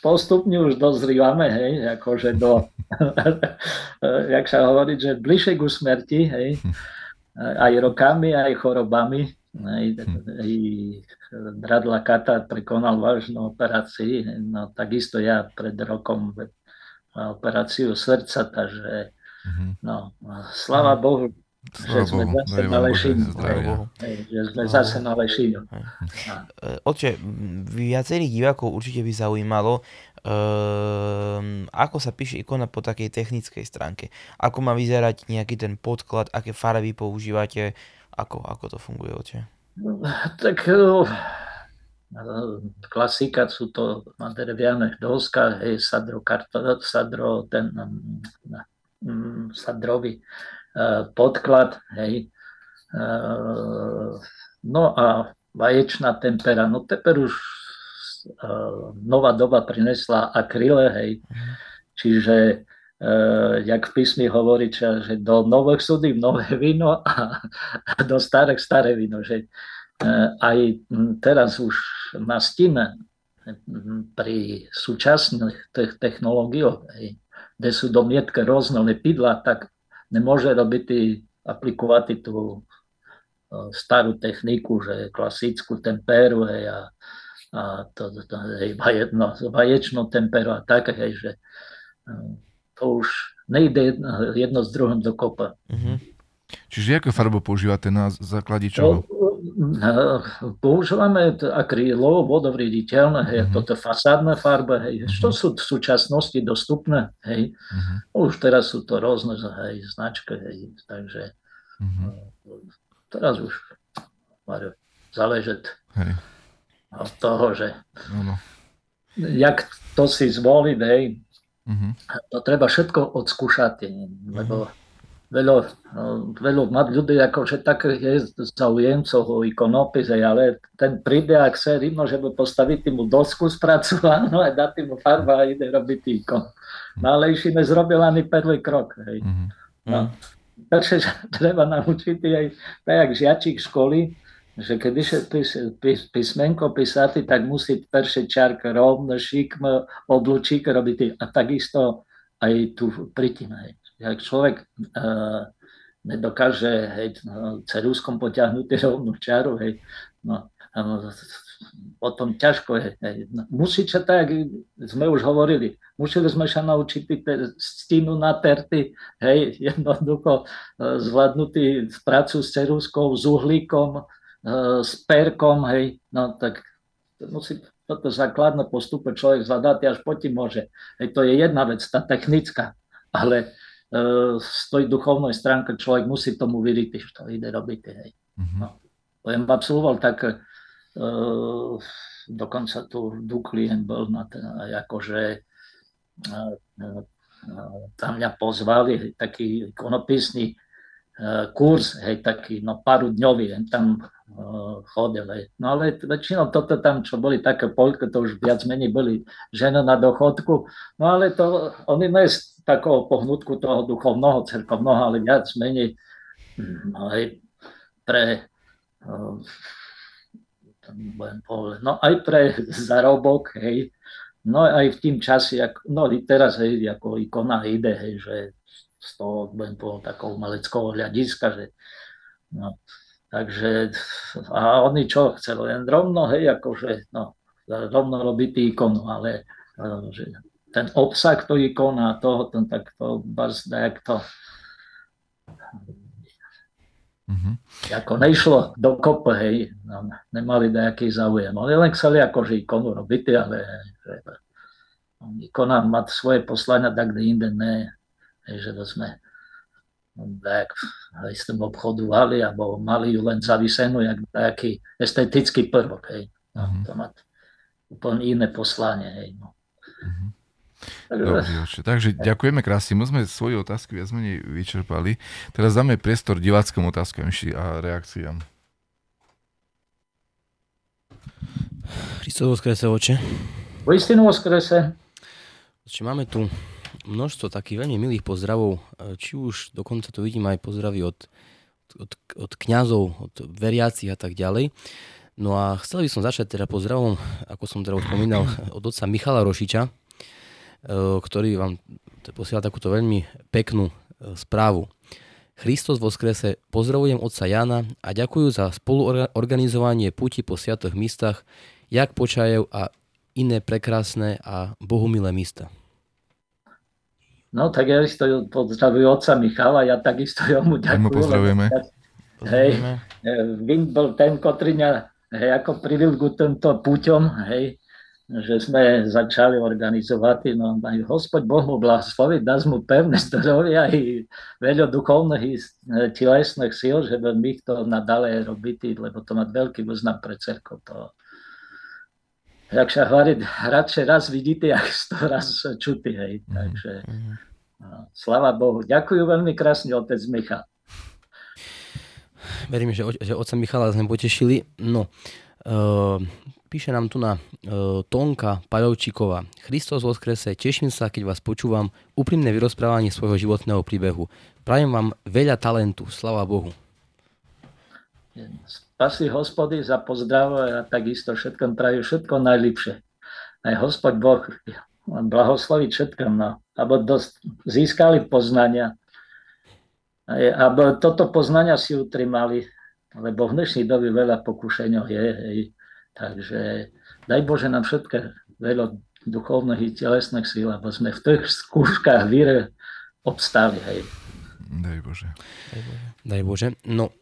Postupne už dozrývame, hej, akože do, jak sa hovorí, že bližšie ku smrti, hej, aj rokami, aj chorobami, Hej, brat Lakata prekonal vážnu operáciu, no takisto ja pred rokom operáciu srdca, takže mm-hmm. no, slava mm-hmm. Bohu, že sme Bohu, zase na Lešinu. Hej, Že sme zase na Lešinu. Hej. A, E, Oče, viacerých divákov určite by zaujímalo, um, ako sa píše ikona po takej technickej stránke. Ako má vyzerať nejaký ten podklad, aké farby používate, ako, ako to funguje, oče? Tak eh, klasika sú to drevianych doskách, hej, sadro, karto, sadro, ten mm, sadrový eh, podklad, hej. Eh, No a vaječná tempera, no teper už nová doba prinesla akryle, hej, čiže eh, jak v písmi hovorí, že do nových súdy nové víno a a do starých staré víno, že eh, aj mm, teraz už na stine mm, pri súčasných tech- technológiách, kde sú do mietke rôzne lepidla, tak nemôže robiť aplikovať tú eh, starú techniku, že klasickú temperu hej, a, a to, to, to hej, vajedno, vaječnú temperu a tak, hej, že eh, to už nejde jedno, s druhým dokopa. Mhm. Čiže aké farbu používate na základe No, čoho? eh, používame t- akrylo, vodovriditeľné, hej, Mhm. toto fasádne farba, hej, Mhm. čo sú v súčasnosti dostupné, hej, Mhm. už teraz sú to rôzne hej, značky, hej, takže Mhm. teraz už Mario, záleží Hej, od toho, že áno. jak to si zvoliť, hej, Mhm. to treba všetko odskúšať, lebo veľa, no, veľa ľudí akože tak je zaujemcov o ikonopise, ale ten príde, ak sa rýmno, že by postaviť mu dosku spracovanú a dať mu farba a ide robiť ikon. No ale ešte nezrobil ani prvý krok. Hej. Mhm. No. Takže treba naučiť aj tak, jak žiačík školy, že keď ide pís, pís, písmenko písať, tak musí perše čárka rovno, šikmo, oblúčik robiť a takisto aj tu pritina. Jak človek uh, nedokáže hej, no, ceruskom potiahnuť rovnú čaru, hej, no, no, potom ťažko je. Hej. No, musí sa tak, sme už hovorili, museli sme sa naučiť tie stínu naterty, hej, jednoducho eh, zvládnutý prácu s ceruskou, s uhlíkom, s perkom, hej, no tak to musí toto základné postupe človek zvládať, až potom môže. Hej, to je jedna vec, tá technická, ale eh, z tej duchovnej stránky človek musí tomu vyriť, že to ide robiť. Hej. Mhm. Poviem, absolvoval tak, uh, dokonca tu Duklien bol na ten, akože uh, uh, tam mňa pozvali, taký ikonopisný kurz, hej, taký no dňový, hej, tam uh, chodil. Hej. No ale väčšinou toto tam, čo boli také polky, to už viac menej boli ženy na dochodku, no ale to, oni nie z takého pohnutku toho duchovného, cerkovného, ale viac menej no, hej, pre povedať, no aj pre zarobok, hej, no aj v tým čase, no teraz, hej, ako ikona ide, hej, že z toho budem povedať takého umeleckého hľadiska, že no, takže a oni čo chceli, len rovno, hej, akože, no, rovno robiť ikonu, ale eh, že ten obsah to ikona, toho, ten, tak to, barzda, jak to, Mhm. ako nešlo do kope, hej, no, nemali nejaký záujem. Oni len chceli akože ikonu robiť, ale že, ikona má svoje poslania tak kde inde ne, že to sme tak, s tým obchodovali, alebo mali ju len zavisenú, jak nejaký estetický prvok, hej. No, Mhm. to má úplne iné poslanie, hej. No. Mhm. Takže, Dobrý, oče. Takže ďakujeme krásne. My sme svoje otázky viac menej vyčerpali. Teraz dáme priestor diváckom otázkam a reakciám. Christos voskrese, oče. v istinu Čiže máme tu množstvo takých veľmi milých pozdravov, e, či už dokonca tu vidím aj pozdravy od, od, od kňazov, od veriacich a tak ďalej. No a chcel by som začať teda pozdravom, ako som teda už spomínal, od otca Michala Rošiča, e, ktorý vám posiela takúto veľmi peknú e, správu. Christos vo skrese, pozdravujem otca Jana a ďakujú za spoluorganizovanie puti po sviatoch místach, jak počajev a iné prekrásne a bohumilé místa. No tak ja isto pozdravujem otca Michala, ja takisto mu ďakujem. Mu pozdravujeme. Hej, Vin bol ten, ktorý mňa hej, ako privil ku tento púťom, hej, že sme začali organizovať, no aj Hospod Boh mu blahosloviť, dá mu pevné zdravie aj veľa duchovných i telesných síl, že by my to nadále robiť, lebo to má veľký význam pre cerko. To, jak sa hovorí, radšej raz vidíte, jak to raz čutí, hej. Mm-hmm. Takže no, slava Bohu. Ďakujem veľmi krásne, otec Michal. Verím, že, že otca Michala sme potešili. No, uh, píše nám tu na uh, Tonka Pajovčíková. Christos skrese, teším sa, keď vás počúvam. Úprimné vyrozprávanie svojho životného príbehu. Prajem vám veľa talentu. Slava Bohu. Spasí hospody za pozdrav a takisto všetkom prajú všetko najlepšie. Aj hospod Boh blahosloviť všetkom, no. Abo dosť získali poznania. Abo toto poznania si utrimali, lebo v dnešnej dobe veľa pokušení je. Hej. Takže daj Bože nám všetké veľa duchovných i telesných síl, aby sme v tých skúškach víre obstáli. Hej. Daj Bože. Daj Bože. Daj Bože. No,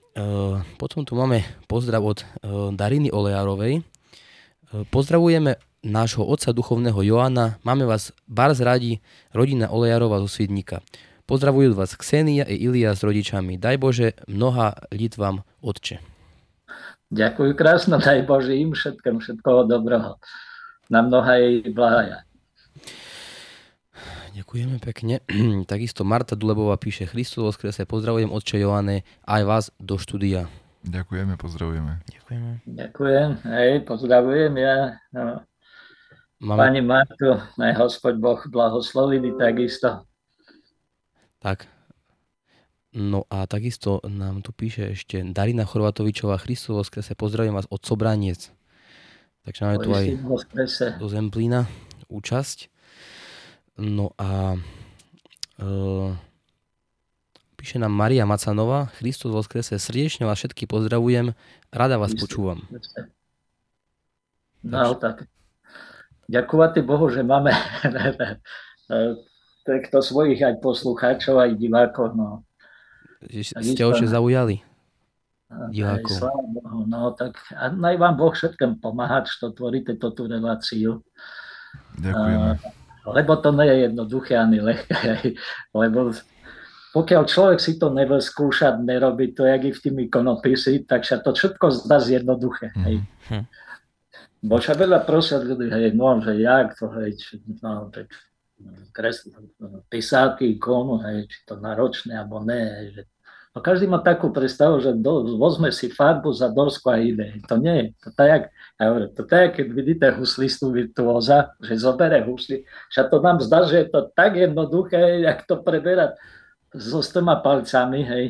potom tu máme pozdrav od eh, Dariny Olejárovej. Eh, pozdravujeme nášho otca duchovného Joana. Máme vás barz radi, rodina Olejarova zo Svidníka. Pozdravujú vás Ksenia i Ilia s rodičami. Daj Bože, mnoha lít vám, otče. Ďakujem krásno, daj Bože im všetkým všetkoho dobrého. Na mnoha jej blahaja. Ďakujeme pekne. Takisto Marta Dulebová píše Christus skrese, pozdravujem otče Joane, aj vás do štúdia. Ďakujeme, pozdravujeme. Ďakujeme. Ďakujem, hej, pozdravujem ja. No. Máme... Pani Martu, aj hospod Boh blahoslovili takisto. Tak. No a takisto nám tu píše ešte Darina Chorvatovičová, Christus skrese, pozdravujem vás od Sobraniec. Takže máme tu aj do Zemplína účasť. No a uh, píše nám Maria Macanová, Kristus vo skrese, srdečne vás všetky pozdravujem, rada vás Christus. počúvam. No tak, ďakovať Bohu, že máme takto svojich aj poslucháčov, aj divákov. No. Ste oče zaujali divákov. Bohu, no tak a naj vám Boh všetkým pomáhať, že tvoríte túto reláciu. Ďakujeme. Uh, lebo to nie je jednoduché ani ľahké, lebo pokiaľ človek si to nebude skúšať, nerobiť to, jak i v tými konopisy, tak sa to všetko zdá zjednoduché. Hej. Mm-hmm. Bo sa veľa prosia ľudí, hej, no, že jak to, hej, či, no, tak, kres, písávky, ikonu, hej, či to náročné, alebo ne, hej, že No každý má takú predstavu, že do, vozme si farbu za dosku a ide. To nie je. To tak, ja hovorím, to tak, keď vidíte huslistu virtuóza, že zobere husli, že to nám zdá, že je to tak jednoduché, jak to preberať so s tými palcami, hej,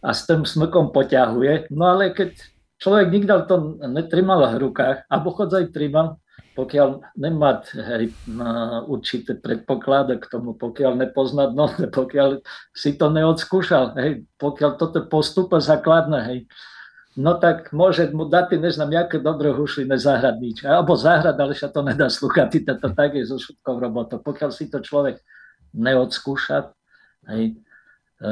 a s tým smrkom poťahuje. No ale keď človek nikdy to netrimal v rukách, alebo chodzaj trimal, pokiaľ nemá hej, určité predpoklady k tomu, pokiaľ nepozná dno, pokiaľ si to neodskúšal, hej, pokiaľ toto postupa základné, hej, no tak môže mu dať, neznám, nejaké dobré hušly nezahrať nič. Alebo zahrať, ale sa to nedá slúchať, to tak je so všetkou robotou. Pokiaľ si to človek neodskúša hej, e,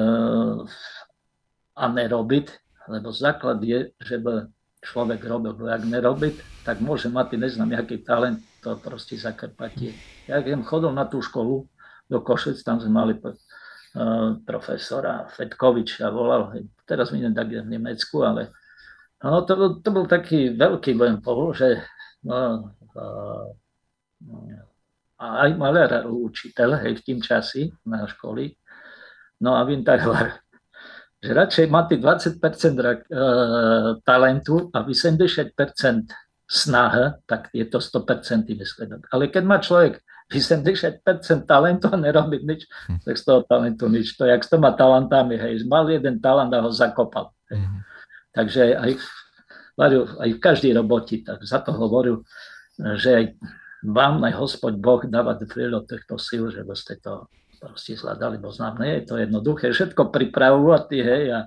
a nerobiť, lebo základ je, že by človek robil, ak nerobiť, tak môže mať, neznám, aký talent, to proste zakrpatie. Ja keď chodil na tú školu do Košec, tam sme mali uh, profesora Fetkovič volal, teraz mi tak v Nemecku, ale no, to, bol, to bol taký veľký, budem povedal, že no, uh, a aj maler učiteľ, hej, v tým časi na školy. No a tak že radšej máte 20% talentu a 80% snaha, tak je to 100% výsledok. Ale keď má človek 80% talentu a nerobí nič, hm. tak z toho talentu nič. To je jak s toma talentami, hej, mal jeden talent a ho zakopal. Hej. Hm. Takže aj, aj v každej roboti, tak za to hovorím, že aj vám aj Hospod Boh dáva veľa týchto síl, že ste to proste zvládali, bo znám, nie je to jednoduché všetko pripravovať, hej, a,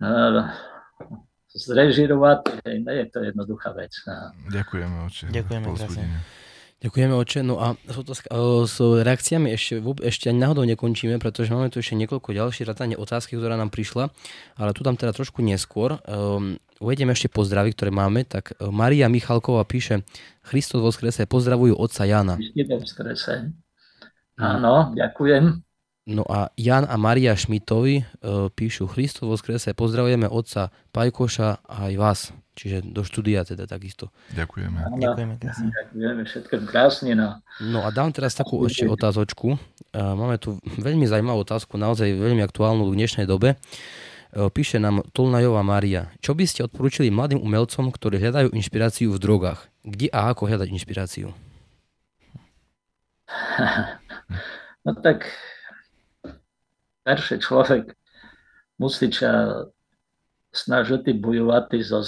a zrežirovať, hej, nie je to jednoduchá vec. A... Ďakujeme, oče. Ďakujeme krásne. Ďakujeme, oče. No a s, s reakciami ešte, ešte ani náhodou nekončíme, pretože máme tu ešte niekoľko ďalších ratanie otázky, ktorá nám prišla, ale tu tam teda trošku neskôr. Um, uvediem ešte pozdravy, ktoré máme. Tak e, Maria Michalková píše Christos vo skrese, pozdravujú otca Jana. Áno, ďakujem. No a Jan a Maria Šmitovi uh, píšu Christos vo skrese, pozdravujeme otca Pajkoša a aj vás. Čiže do štúdia teda takisto. Ďakujeme. Ďakujeme krásne. Ďakujeme všetko krásne. No. no a dám teraz takú ešte otázočku. Máme tu veľmi zaujímavú otázku, naozaj veľmi aktuálnu v dnešnej dobe. Píše nám Tolnajová Maria. Čo by ste odporúčili mladým umelcom, ktorí hľadajú inšpiráciu v drogách? Kde a ako hľadať inšpiráciu? No tak perše človek musí snažiti bojovati so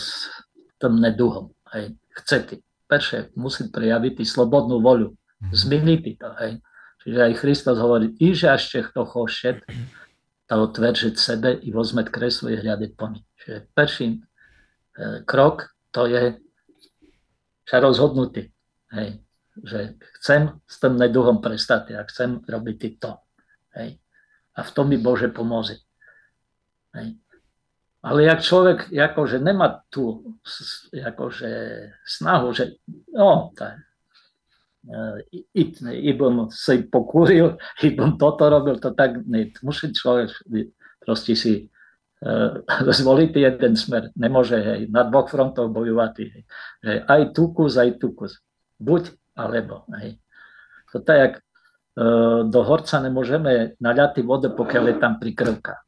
tým neduhom. Hej. Chcete. Perše musí prijaviti slobodnú voľu. Mhm. Zmeniti to. Hej. Čiže aj Hristos hovorí, i že ešte kto chce, to otveržiť sebe i vozmet kreslo i hľadať po ní. Čiže prvý e, krok to je sa rozhodnutý. Hej. Že chcem s tým neduhom prestať a chcem robiť to. Hej. A v tom mi Bože pomôže. Hej. Ale jak človek akože nemá tú akože snahu, že no, tak, i, bom si pokúril, i bom toto robil, to tak nie. Musí človek proste si uh, zvoliť jeden smer. Nemôže hej, na dvoch frontoch bojovať. Hej, aj tu kus, aj tu kus. Buď alebo. Hej. To tak, jak uh, do horca nemôžeme naľať vodu, pokiaľ je tam prikrvka.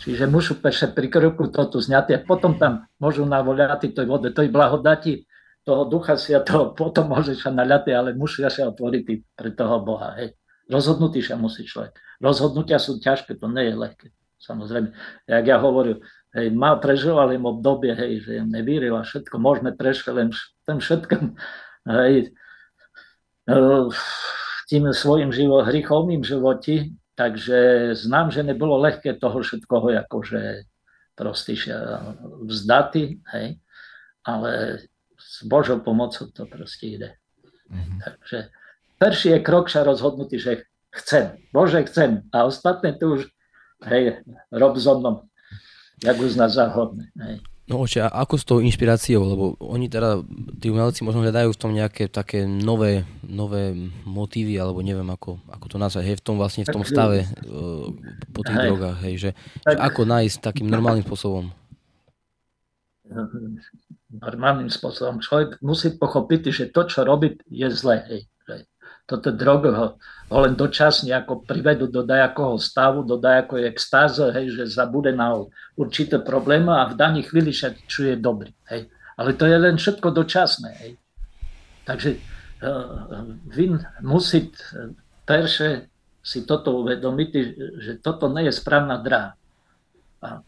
Čiže mušu peše pri kroku to tu zňaté a potom tam môžu navoľať tej vode, to je blahodati toho Ducha Sviatého, potom môže sa naľaté, ale musia sa otvoriť pre toho Boha. Hej. Rozhodnutý sa musí človek. Rozhodnutia sú ťažké, to nie je ľahké. Samozrejme, jak ja hovorím, hej, mal, prežíval im obdobie, hej, že im a všetko možné prešiel, len tým všetkým, hej, e, tým svojim život, hrychovným životi, Takže znám, že nebolo ľahké toho všetkoho akože proste vzdaty, hej, ale s Božou pomocou to proste ide. Mm-hmm. Takže prvý je krok sa rozhodnutý, že chcem, Bože chcem a ostatné tu už, hej, rob so mnou, jak uzná záhodné. Hej. No oče, a ako s tou inšpiráciou, lebo oni teda, tí umelci možno hľadajú v tom nejaké také nové, nové motívy, alebo neviem ako, ako to nazvať, hej, v tom vlastne v tom stave uh, po tých hej. drogách, hej, že, tak, že ako nájsť takým normálnym spôsobom? Normálnym spôsobom. Človek musí pochopiť, že to, čo robí, je zlé, hej toto drogy ho, ho len dočasne ako privedú do dajakého stavu, do dajakej extáze, hej, že zabude na určité problémy a v danej chvíli sa čuje dobrý. Hej. Ale to je len všetko dočasné. Hej. Takže uh, vy musí perše si toto uvedomiť, že toto nie je správna dráha. A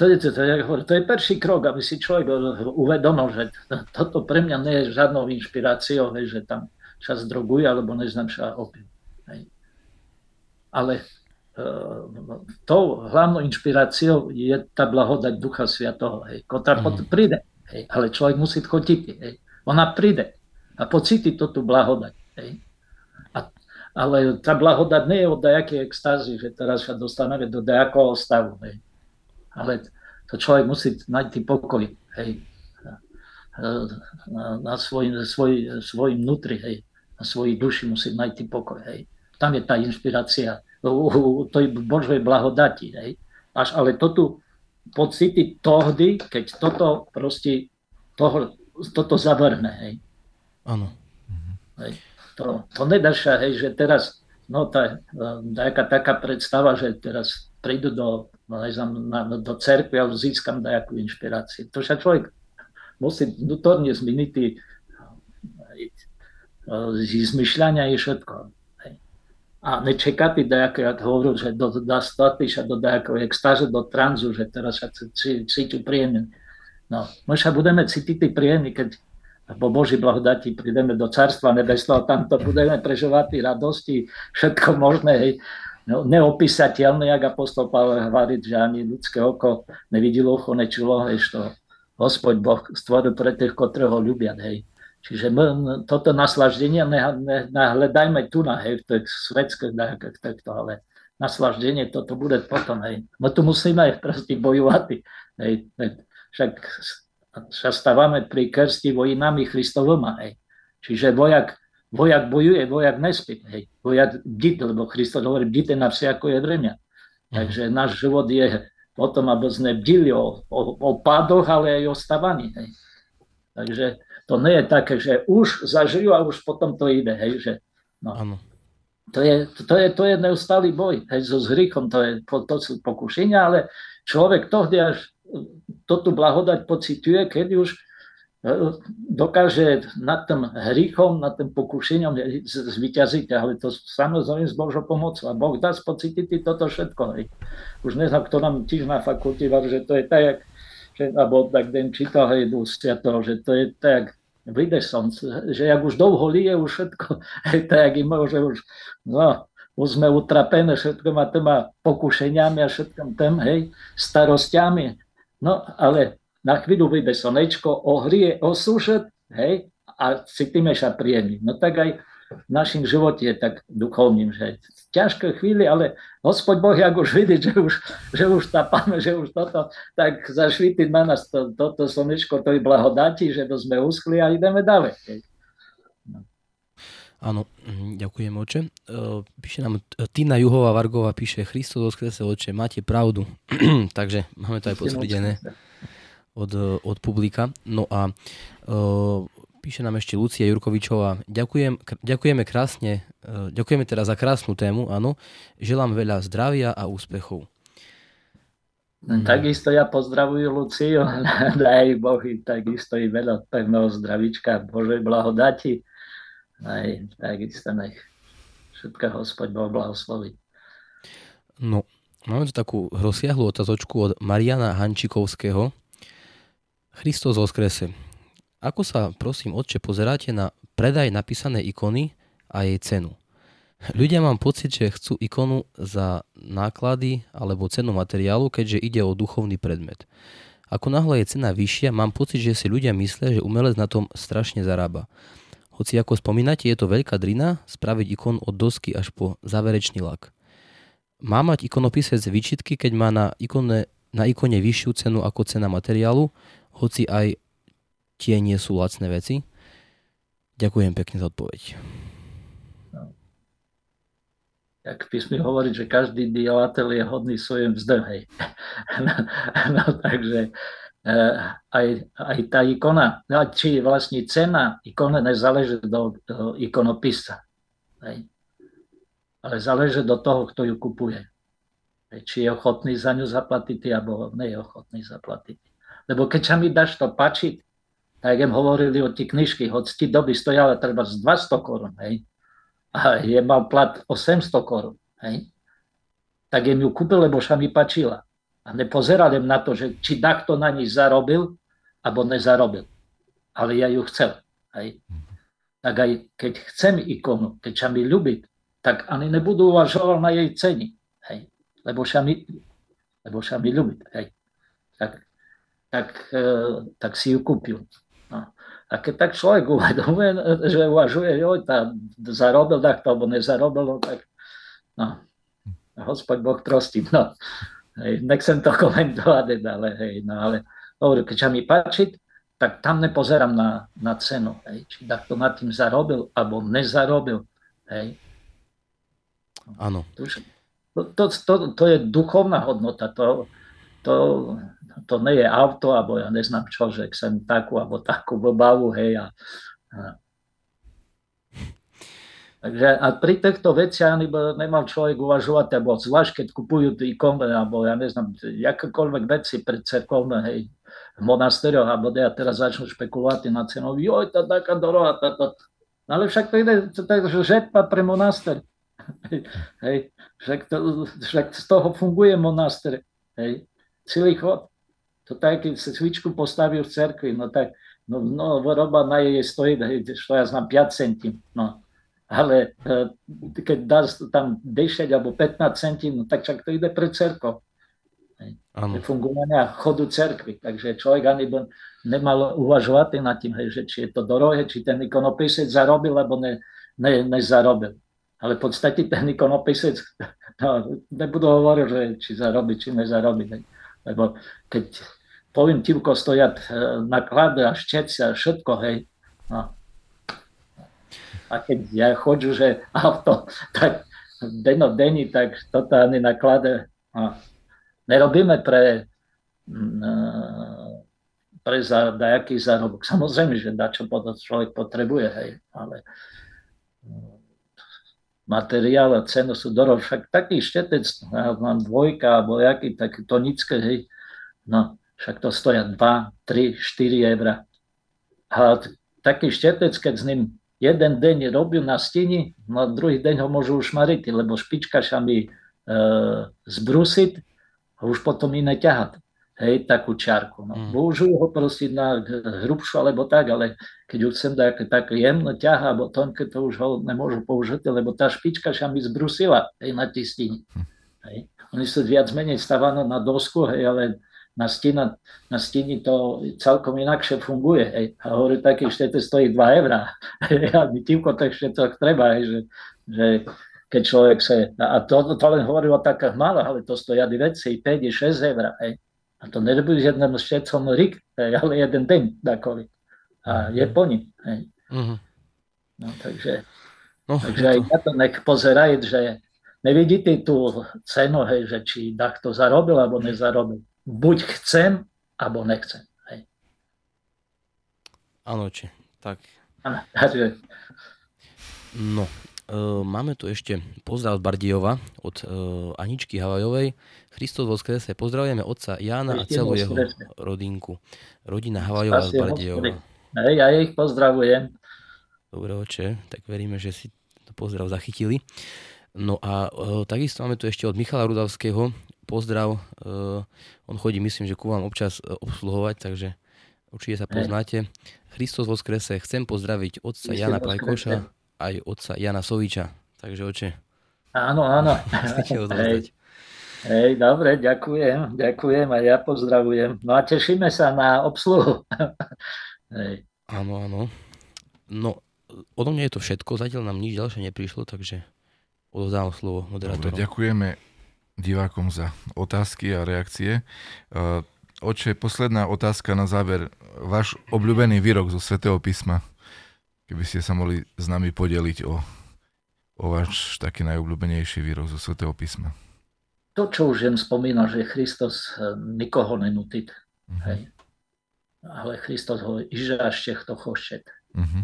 to, je, to, to, to je prvý krok, aby si človek uvedomil, že toto pre mňa nie je žiadnou inšpiráciou, že tam sa zdroguje alebo neznám sa opium. Hej. Ale uh, tou hlavnou inšpiráciou je tá blahodať Ducha Sviatoho, hej, ktorá mm. príde. Hej. Ale človek musí chodiť. Hej. Ona príde a pocíti to tú blahodať. Hej. A, ale tá blahodať nie je od dajakej extázy, že teraz sa dostaneme do dajakého stavu. Hej. Ale to človek musí nájsť pokoj. Hej na, na svoj, svoj, svojim vnútri, hej na svojej duši musí nájsť pokoj. Hej. Tam je tá inšpirácia tej Božej blahodati. Hej. Až, ale to tu pocity tohdy, keď toto proste toho, toto zavrhne. Hej. Áno. Hej. To, to nedáš hej, že teraz, no tá, taká, taká predstava, že teraz prídu do, na, do cerkvy a získam nejakú inšpiráciu. To sa človek musí vnútorne zmeniť zmyšľania je všetko. Hej. A nečekať, ako ja hovoril, že do, dostať sa do nejakého extáže, do tranzu, že teraz sa cíti príjemne. No, my sa budeme cítiť príjemne, keď po Boží blahodati prídeme do Carstva Nebesného, tam to budeme prežívať radosti, všetko možné, hej, no, neopísateľné, jak apostol Pavel hovorí, že ani ľudské oko nevidelo, ucho nečulo, hej, to Hospod Boh stvoril pre tých, ktorého ľubia, hej. Čiže my, toto naslaždenie nahľadajme tu na, hej, to je svetské, takto, ale naslaždenie toto bude potom, hej. No tu musíme aj proste bojovať, hej, však sa stávame pri krsti vojnami Christovoma, hej. Čiže vojak, vojak bojuje, vojak nespí, hej. Vojak bdít, lebo Kristus hovorí, bdíte na vsi ako je vremia. Mhm. Takže náš život je o tom, aby sme bdili o, o, o pádoch, ale aj o stavaní, hej. Takže to nie je také, že už zažijú a už potom to ide, hej, že no. Ano. To je, to, je, to je neustály boj, hej, so zhrychom, to, je, to sú pokušenia, ale človek tohdy až to tu blahodať pociťuje, keď už e, dokáže nad tým hríchom, nad tým pokušením zvyťaziť, ale to samozrejme s Božou pomocou. A Boh dá spocítiť toto všetko. Hej. Už neznám, kto nám tiež na fakulte že to je tak, že, alebo tak den čítal hej, toho, že to je tak, vyjde som, že jak už dlho lije už všetko, tak im že už, no, už sme utrapené všetkým a tými pokušeniami a všetkým tým, hej, starostiami. No, ale na chvíľu vyjde slnečko, ohrie, osúšet, hej, a cítime sa príjemne. No tak aj v našim živote je tak duchovným, že ťažké chvíli, ale Hospod Boh, jak už vidí, že už, že už tápame, že už toto, tak zašvíti na nás to, toto slnečko, to je blahodatí, že to sme uschli a ideme ďalej. No. Áno, ďakujem oče. E, píše nám Tina Juhová Vargová, píše Christo do skrese oče, máte pravdu. Takže máme to aj potvrdené od, od publika. No a uh, Píše nám ešte Lucia Jurkovičová. Ďakujem, ďakujeme krásne, e, ďakujeme teda za krásnu tému, áno. Želám veľa zdravia a úspechov. No, takisto ja pozdravujem Luciu, daj Bohy, takisto i veľa pevného zdravička, Božej blahodati. Aj, takisto nech všetko Hospod Boh blahosloví. No, máme tu takú rozsiahlu otazočku od Mariana Hančikovského. Christos skrese. Ako sa, prosím, otče, pozeráte na predaj napísané ikony a jej cenu? Ľudia mám pocit, že chcú ikonu za náklady alebo cenu materiálu, keďže ide o duchovný predmet. Ako náhle je cena vyššia, mám pocit, že si ľudia myslia, že umelec na tom strašne zarába. Hoci ako spomínate, je to veľká drina spraviť ikon od dosky až po záverečný lak. Má mať ikonopisec výčitky, keď má na ikone, na ikone vyššiu cenu ako cena materiálu, hoci aj tie nie sú lacné veci? Ďakujem pekne za odpoveď. V písmi hovorí, že každý dielateľ je hodný svojim vzdem, no, no, takže e, aj, aj tá ikona, no, či vlastne cena ikony nezáleží do, do ikonopisa, hej. ale záleží do toho, kto ju kupuje. Hej. Či je ochotný za ňu zaplatiť, alebo nie je ochotný zaplatiť. Lebo keď sa mi dáš to pačiť, tak jak hovorili o tie knižky, hoď ti doby stojala treba z 200 korun, hej, a je mal plat 800 korun, hej, tak jem ju kúpil, lebo sa mi pačila. A nepozeral na to, že či takto na ní zarobil, alebo nezarobil. Ale ja ju chcel. Hej. Tak aj keď chcem ikonu, keď sa mi ľúbi, tak ani nebudú uvažovať na jej ceni. Hej. Lebo sa mi, lebo sa mi ľúbi. Hej. Tak, tak, e, tak si ju kúpil. A keď tak človek uvedomuje, že uvažuje, joj, tá, zarobil takto, alebo nezarobil, no, tak no, hospod Boh prostí. No. Hej, nechcem to komentovať, ale hej, no, ale hovorím, keď sa mi páči, tak tam nepozerám na, na cenu, hej, či takto nad tým zarobil, alebo nezarobil, hej. Áno. To, to, to, to je duchovná hodnota, to, to to nie je auto, alebo ja neznám čo, že chcem takú alebo takú blbavu, hej. A, a. Takže a pri týchto veciach nemal človek uvažovať, alebo zvlášť keď kupujú tí ikony, alebo ja neznám, akékoľvek veci pre cerkovné, hej, v monastérioch, alebo ja teraz začnú špekulovať na cenu, joj, tá taká doroha, tá, tá. No ale však to ide, to je žetba pre monaster. Hej, však, to, však z toho funguje monaster. Hej, celý chod. To tak, keď sa cvičku postavil v cerkvi, no tak no, no roba na jej stojí, što ja znam, 5 centim. No. Ale e, keď dá tam 10 alebo 15 centim, no tak čak to ide pre cerkov. fungovania chodu cerkvy. Takže človek ani by nemal uvažovať nad tým, hej, že či je to dorohe, či ten ikonopisec zarobil, alebo ne, ne, nezarobil. Ale v podstate ten ikonopisec, no, nebudú hovoriť, že či zarobí, či nezarobí. Hej. Lebo keď poviem tivko stojať e, na klade a šťeci a všetko, hej, no. A keď ja chodžu, že auto, tak deno deni, tak toto ani na klade, no nerobíme pre, eh, pre za dajaký zárobok. Samozrejme, že dačo človek potrebuje, hej, ale materiál a cenu sú dorov. Však taký štetec, mám dvojka alebo jaký, taký tonické, hej, no však to stoja 2, 3, 4 eur. A taký štetec, keď s ním jeden deň robil na stini, no druhý deň ho môžu ušmariť, lebo špička sa mi e, zbrusiť a už potom iné ťahať. Hej, takú čárku. No. Mm. Použijú ho proste na hrubšiu alebo tak, ale keď už chcem dať tak jemno ťaha, alebo tonke, to už ho nemôžu použiť, lebo tá špička sa mi zbrusila hej, na tistini. Mm. Hej. Oni sú viac menej stávané na dosku, hej, ale na, stina, na stini to celkom inakšie funguje. Hej. A hovorí, taký štete stojí 2 eurá. a mi týmko tak štetok treba, hej, že, že keď človek sa... A to, to len hovorilo tak málo, ale to stojí veci, 5, 6 eur. Hej. A to nerobí jednom štetcom rik, hej, ale jeden deň dakoli. A je po ním. Hej. Uh-huh. No, takže, no, takže aj na to nech pozeraj, že nevidíte tú cenu, hej, že či to zarobil alebo nezarobil. Buď chcem, alebo nechcem. Hej. Áno, či. Tak. Áno. No, Ehm, máme tu ešte pozdrav z Bardijova od uh, Aničky Havajovej. Christos vo skrese. Pozdravujeme otca Jána a celú jeho rodinku. Rodina Havajová z Bardijova. Hej, ja ich pozdravujem. Dobre, oče, tak veríme, že si to pozdrav zachytili. No a uh, takisto máme tu ešte od Michala Rudavského pozdrav. Uh, on chodí, myslím, že ku vám občas uh, obsluhovať, takže určite sa poznáte. Christos vo skrese. Chcem pozdraviť otca Myslím Jana Plajkoša aj otca Jana Soviča. Takže oče. Áno, áno. Hej. Hej, dobre, ďakujem, ďakujem a ja pozdravujem. No a tešíme sa na obsluhu. Hej. Áno, áno. No, odo mňa je to všetko, zatiaľ nám nič ďalšie neprišlo, takže odovzdávam slovo moderátorom. Dobre, ďakujeme divákom za otázky a reakcie. Oče, posledná otázka na záver. Váš obľúbený výrok zo Svetého písma? Keby ste sa mohli s nami podeliť o, o váš taký najobľúbenejší výrok zo Svetého písma. To, čo už jen spomínal, že Kristus eh, nikoho nenutí, uh-huh. hej. Ale Kristus ho ižašte, kto chce. Uh-huh.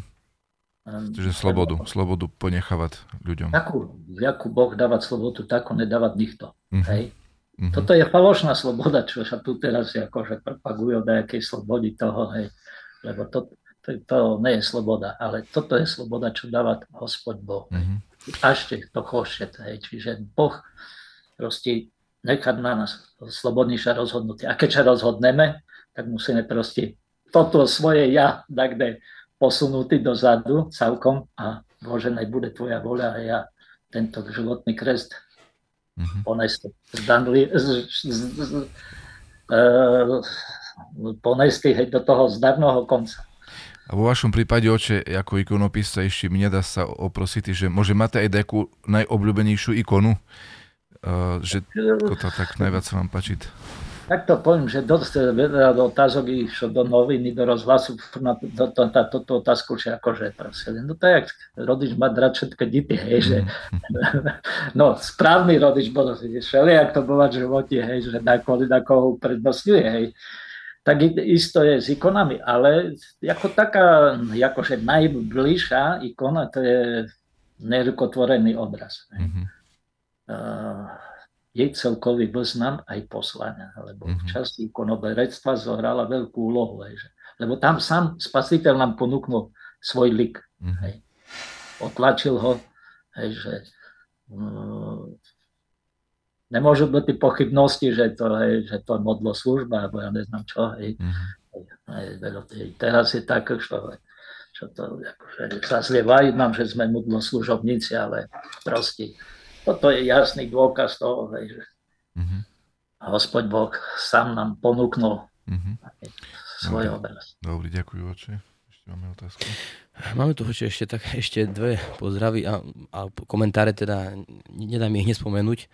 Čiže slobodu, slobodu ponechávať ľuďom. Takú, jakú Boh dávať slobodu, takú nedávať nikto. Uh-huh. Hej. Uh-huh. Toto je falošná sloboda, čo sa tu teraz akože propagujú o nejakej slobodi toho, hej. Lebo to, to, to nie je sloboda, ale toto je sloboda, čo dáva Hospod Boh. Mm-hmm. Ašte to chce, hej. Čiže Boh proste nechať na nás slobodný sa. A keď sa rozhodneme, tak musíme proste toto svoje ja takde posunúť dozadu celkom a Bože, nech bude tvoja voľa a ja tento životný krest mm-hmm. ponesti. Zdanli, z, z, z, e, ponesti do toho zdarného konca. A vo vašom prípade, oče, ako ikonopisa, ešte mi nedá sa oprosiť, že môže máte aj takú najobľúbenejšiu ikonu, uh, že to tak najviac sa vám páči. Tak to poviem, že dosť veľa otázok išlo do noviny, do rozhlasu na to, to, to, to, to otázku, že akože proste, no to je, rodič má rád všetko dity, hej, že mm. no správny rodič bol, všelijak to bolo v živote, hej, že na, na koho uprednostňuje, hej tak isto je s ikonami, ale ako taká, akože najbližšia ikona, to je nerukotvorený obraz. Mm-hmm. Uh, jej celkový význam aj poslania, lebo mm-hmm. v časti ikonoberectva zohrala veľkú úlohu. Hej, že, lebo tam sám spasiteľ nám ponúknul svoj lik. Mm-hmm. Hej. Otlačil ho, hej, že uh, nemôžu byť pochybnosti, že to, hej, že to je modlo služba, alebo ja neznám čo. Hej. Mm-hmm. Hej, hej, teraz je tak, že, čo to, akože, sa zlievajú nám, že sme modlo služobníci, ale proste toto je jasný dôkaz toho, že, mm-hmm. Hospod Boh sám nám ponúknul uh-huh. svoj Dobre. obraz. Dobre, ďakujem oče. Ešte máme otázku. Máme tu ešte, tak, ešte dve pozdravy a, a komentáre, teda nedá mi ich nespomenúť.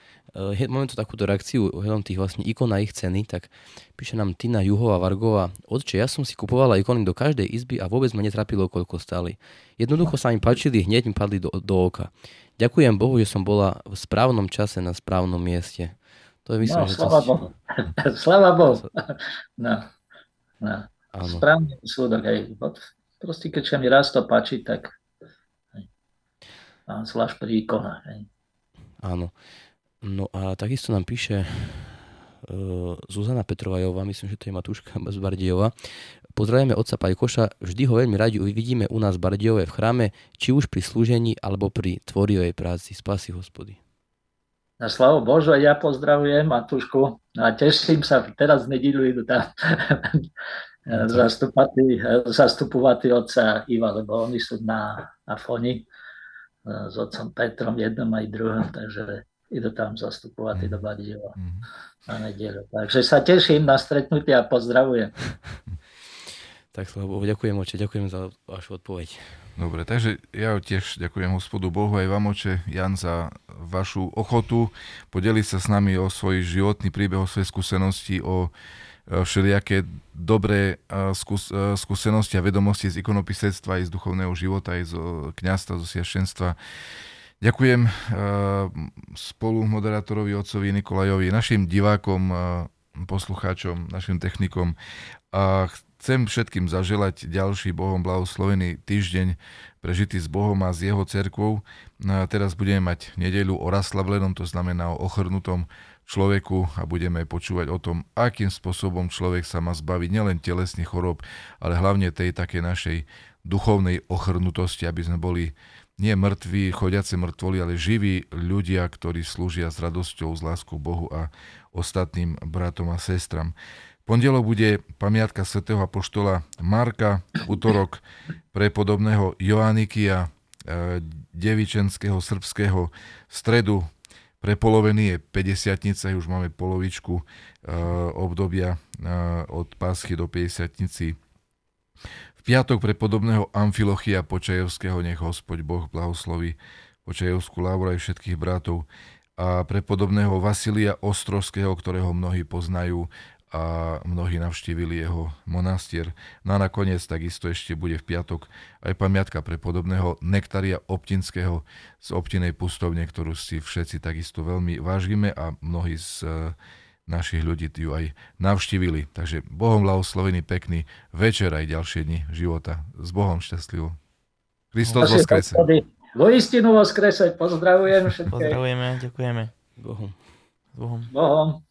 E, máme tu takúto reakciu ohľadom tých vlastne ikon a ich ceny, tak píše nám Tina Juhová Vargová. Otče, ja som si kupovala ikony do každej izby a vôbec ma netrapilo, koľko stáli. Jednoducho sa mi páčili, hneď mi padli do, do oka. Ďakujem Bohu, že som bola v správnom čase na správnom mieste. To je myslím, no, že slava Bohu. slava Bohu. No, no. Správny súdok, hej. Proste keď sa mi raz to páči, tak a zvlášť pri ikonách. Áno. No a takisto nám píše uh, Zuzana Petrovajová, myslím, že to je Matúška z Bardejova. Pozdravujeme otca Pajkoša, vždy ho veľmi radi uvidíme u nás v Bardejove v chráme, či už pri slúžení, alebo pri tvorivej práci. Spasy hospody. Na slavu Božu, ja pozdravujem Matúšku a teším sa, teraz v nedílu idú tam zastupovať otca Iva, lebo oni sú na, na foni e, s otcom Petrom jednom aj druhom, takže idú tam zastupovať do Badieva mm. na nedelu. Takže sa teším na stretnutie a pozdravujem. tak lebo ďakujem oče, ďakujem za vašu odpoveď. Dobre, takže ja tiež ďakujem hospodu Bohu aj vám oče, Jan, za vašu ochotu podeliť sa s nami o svoj životný príbeh, o svoje skúsenosti, o E, všelijaké dobré e, skús- e, skúsenosti a vedomosti z ikonopisectva, aj z duchovného života, aj z kniazstva, zo siašenstva. Ďakujem spolu moderátorovi otcovi Nikolajovi, našim divákom, poslucháčom, našim technikom a chcem všetkým zaželať ďalší Bohom blahoslovený týždeň prežitý s Bohom a s jeho cerkvou. No a teraz budeme mať nedeľu o raslavlenom, to znamená o ochrnutom človeku a budeme počúvať o tom, akým spôsobom človek sa má zbaviť nielen telesných chorób, ale hlavne tej takej našej duchovnej ochrnutosti, aby sme boli nie mŕtvi, chodiace mŕtvoli, ale živí ľudia, ktorí slúžia s radosťou, s láskou Bohu a ostatným bratom a sestram. Pondelok bude pamiatka svätého apoštola Marka, útorok pre podobného Joanikia, e, devičenského srbského stredu. Prepolovený je 50 už máme polovičku uh, obdobia uh, od pásky do 50 V piatok pre podobného Amfilochia Počajevského nech Hospod Boh blahosloví Počajevskú Laura aj všetkých bratov. A pre podobného Vasilia Ostrovského, ktorého mnohí poznajú a mnohí navštívili jeho monastier. No a nakoniec takisto ešte bude v piatok aj pamiatka pre podobného Nektaria Optinského z Optinej pustovne, ktorú si všetci takisto veľmi vážime a mnohí z e, našich ľudí ju aj navštívili. Takže Bohom blahoslovený pekný večer aj ďalšie dni života. S Bohom šťastlivo. Kristus voskrese. Vo istinu voskrese. Pozdravujem všetkých. Pozdravujeme, ďakujeme. Bohom. Bohom. Bohom.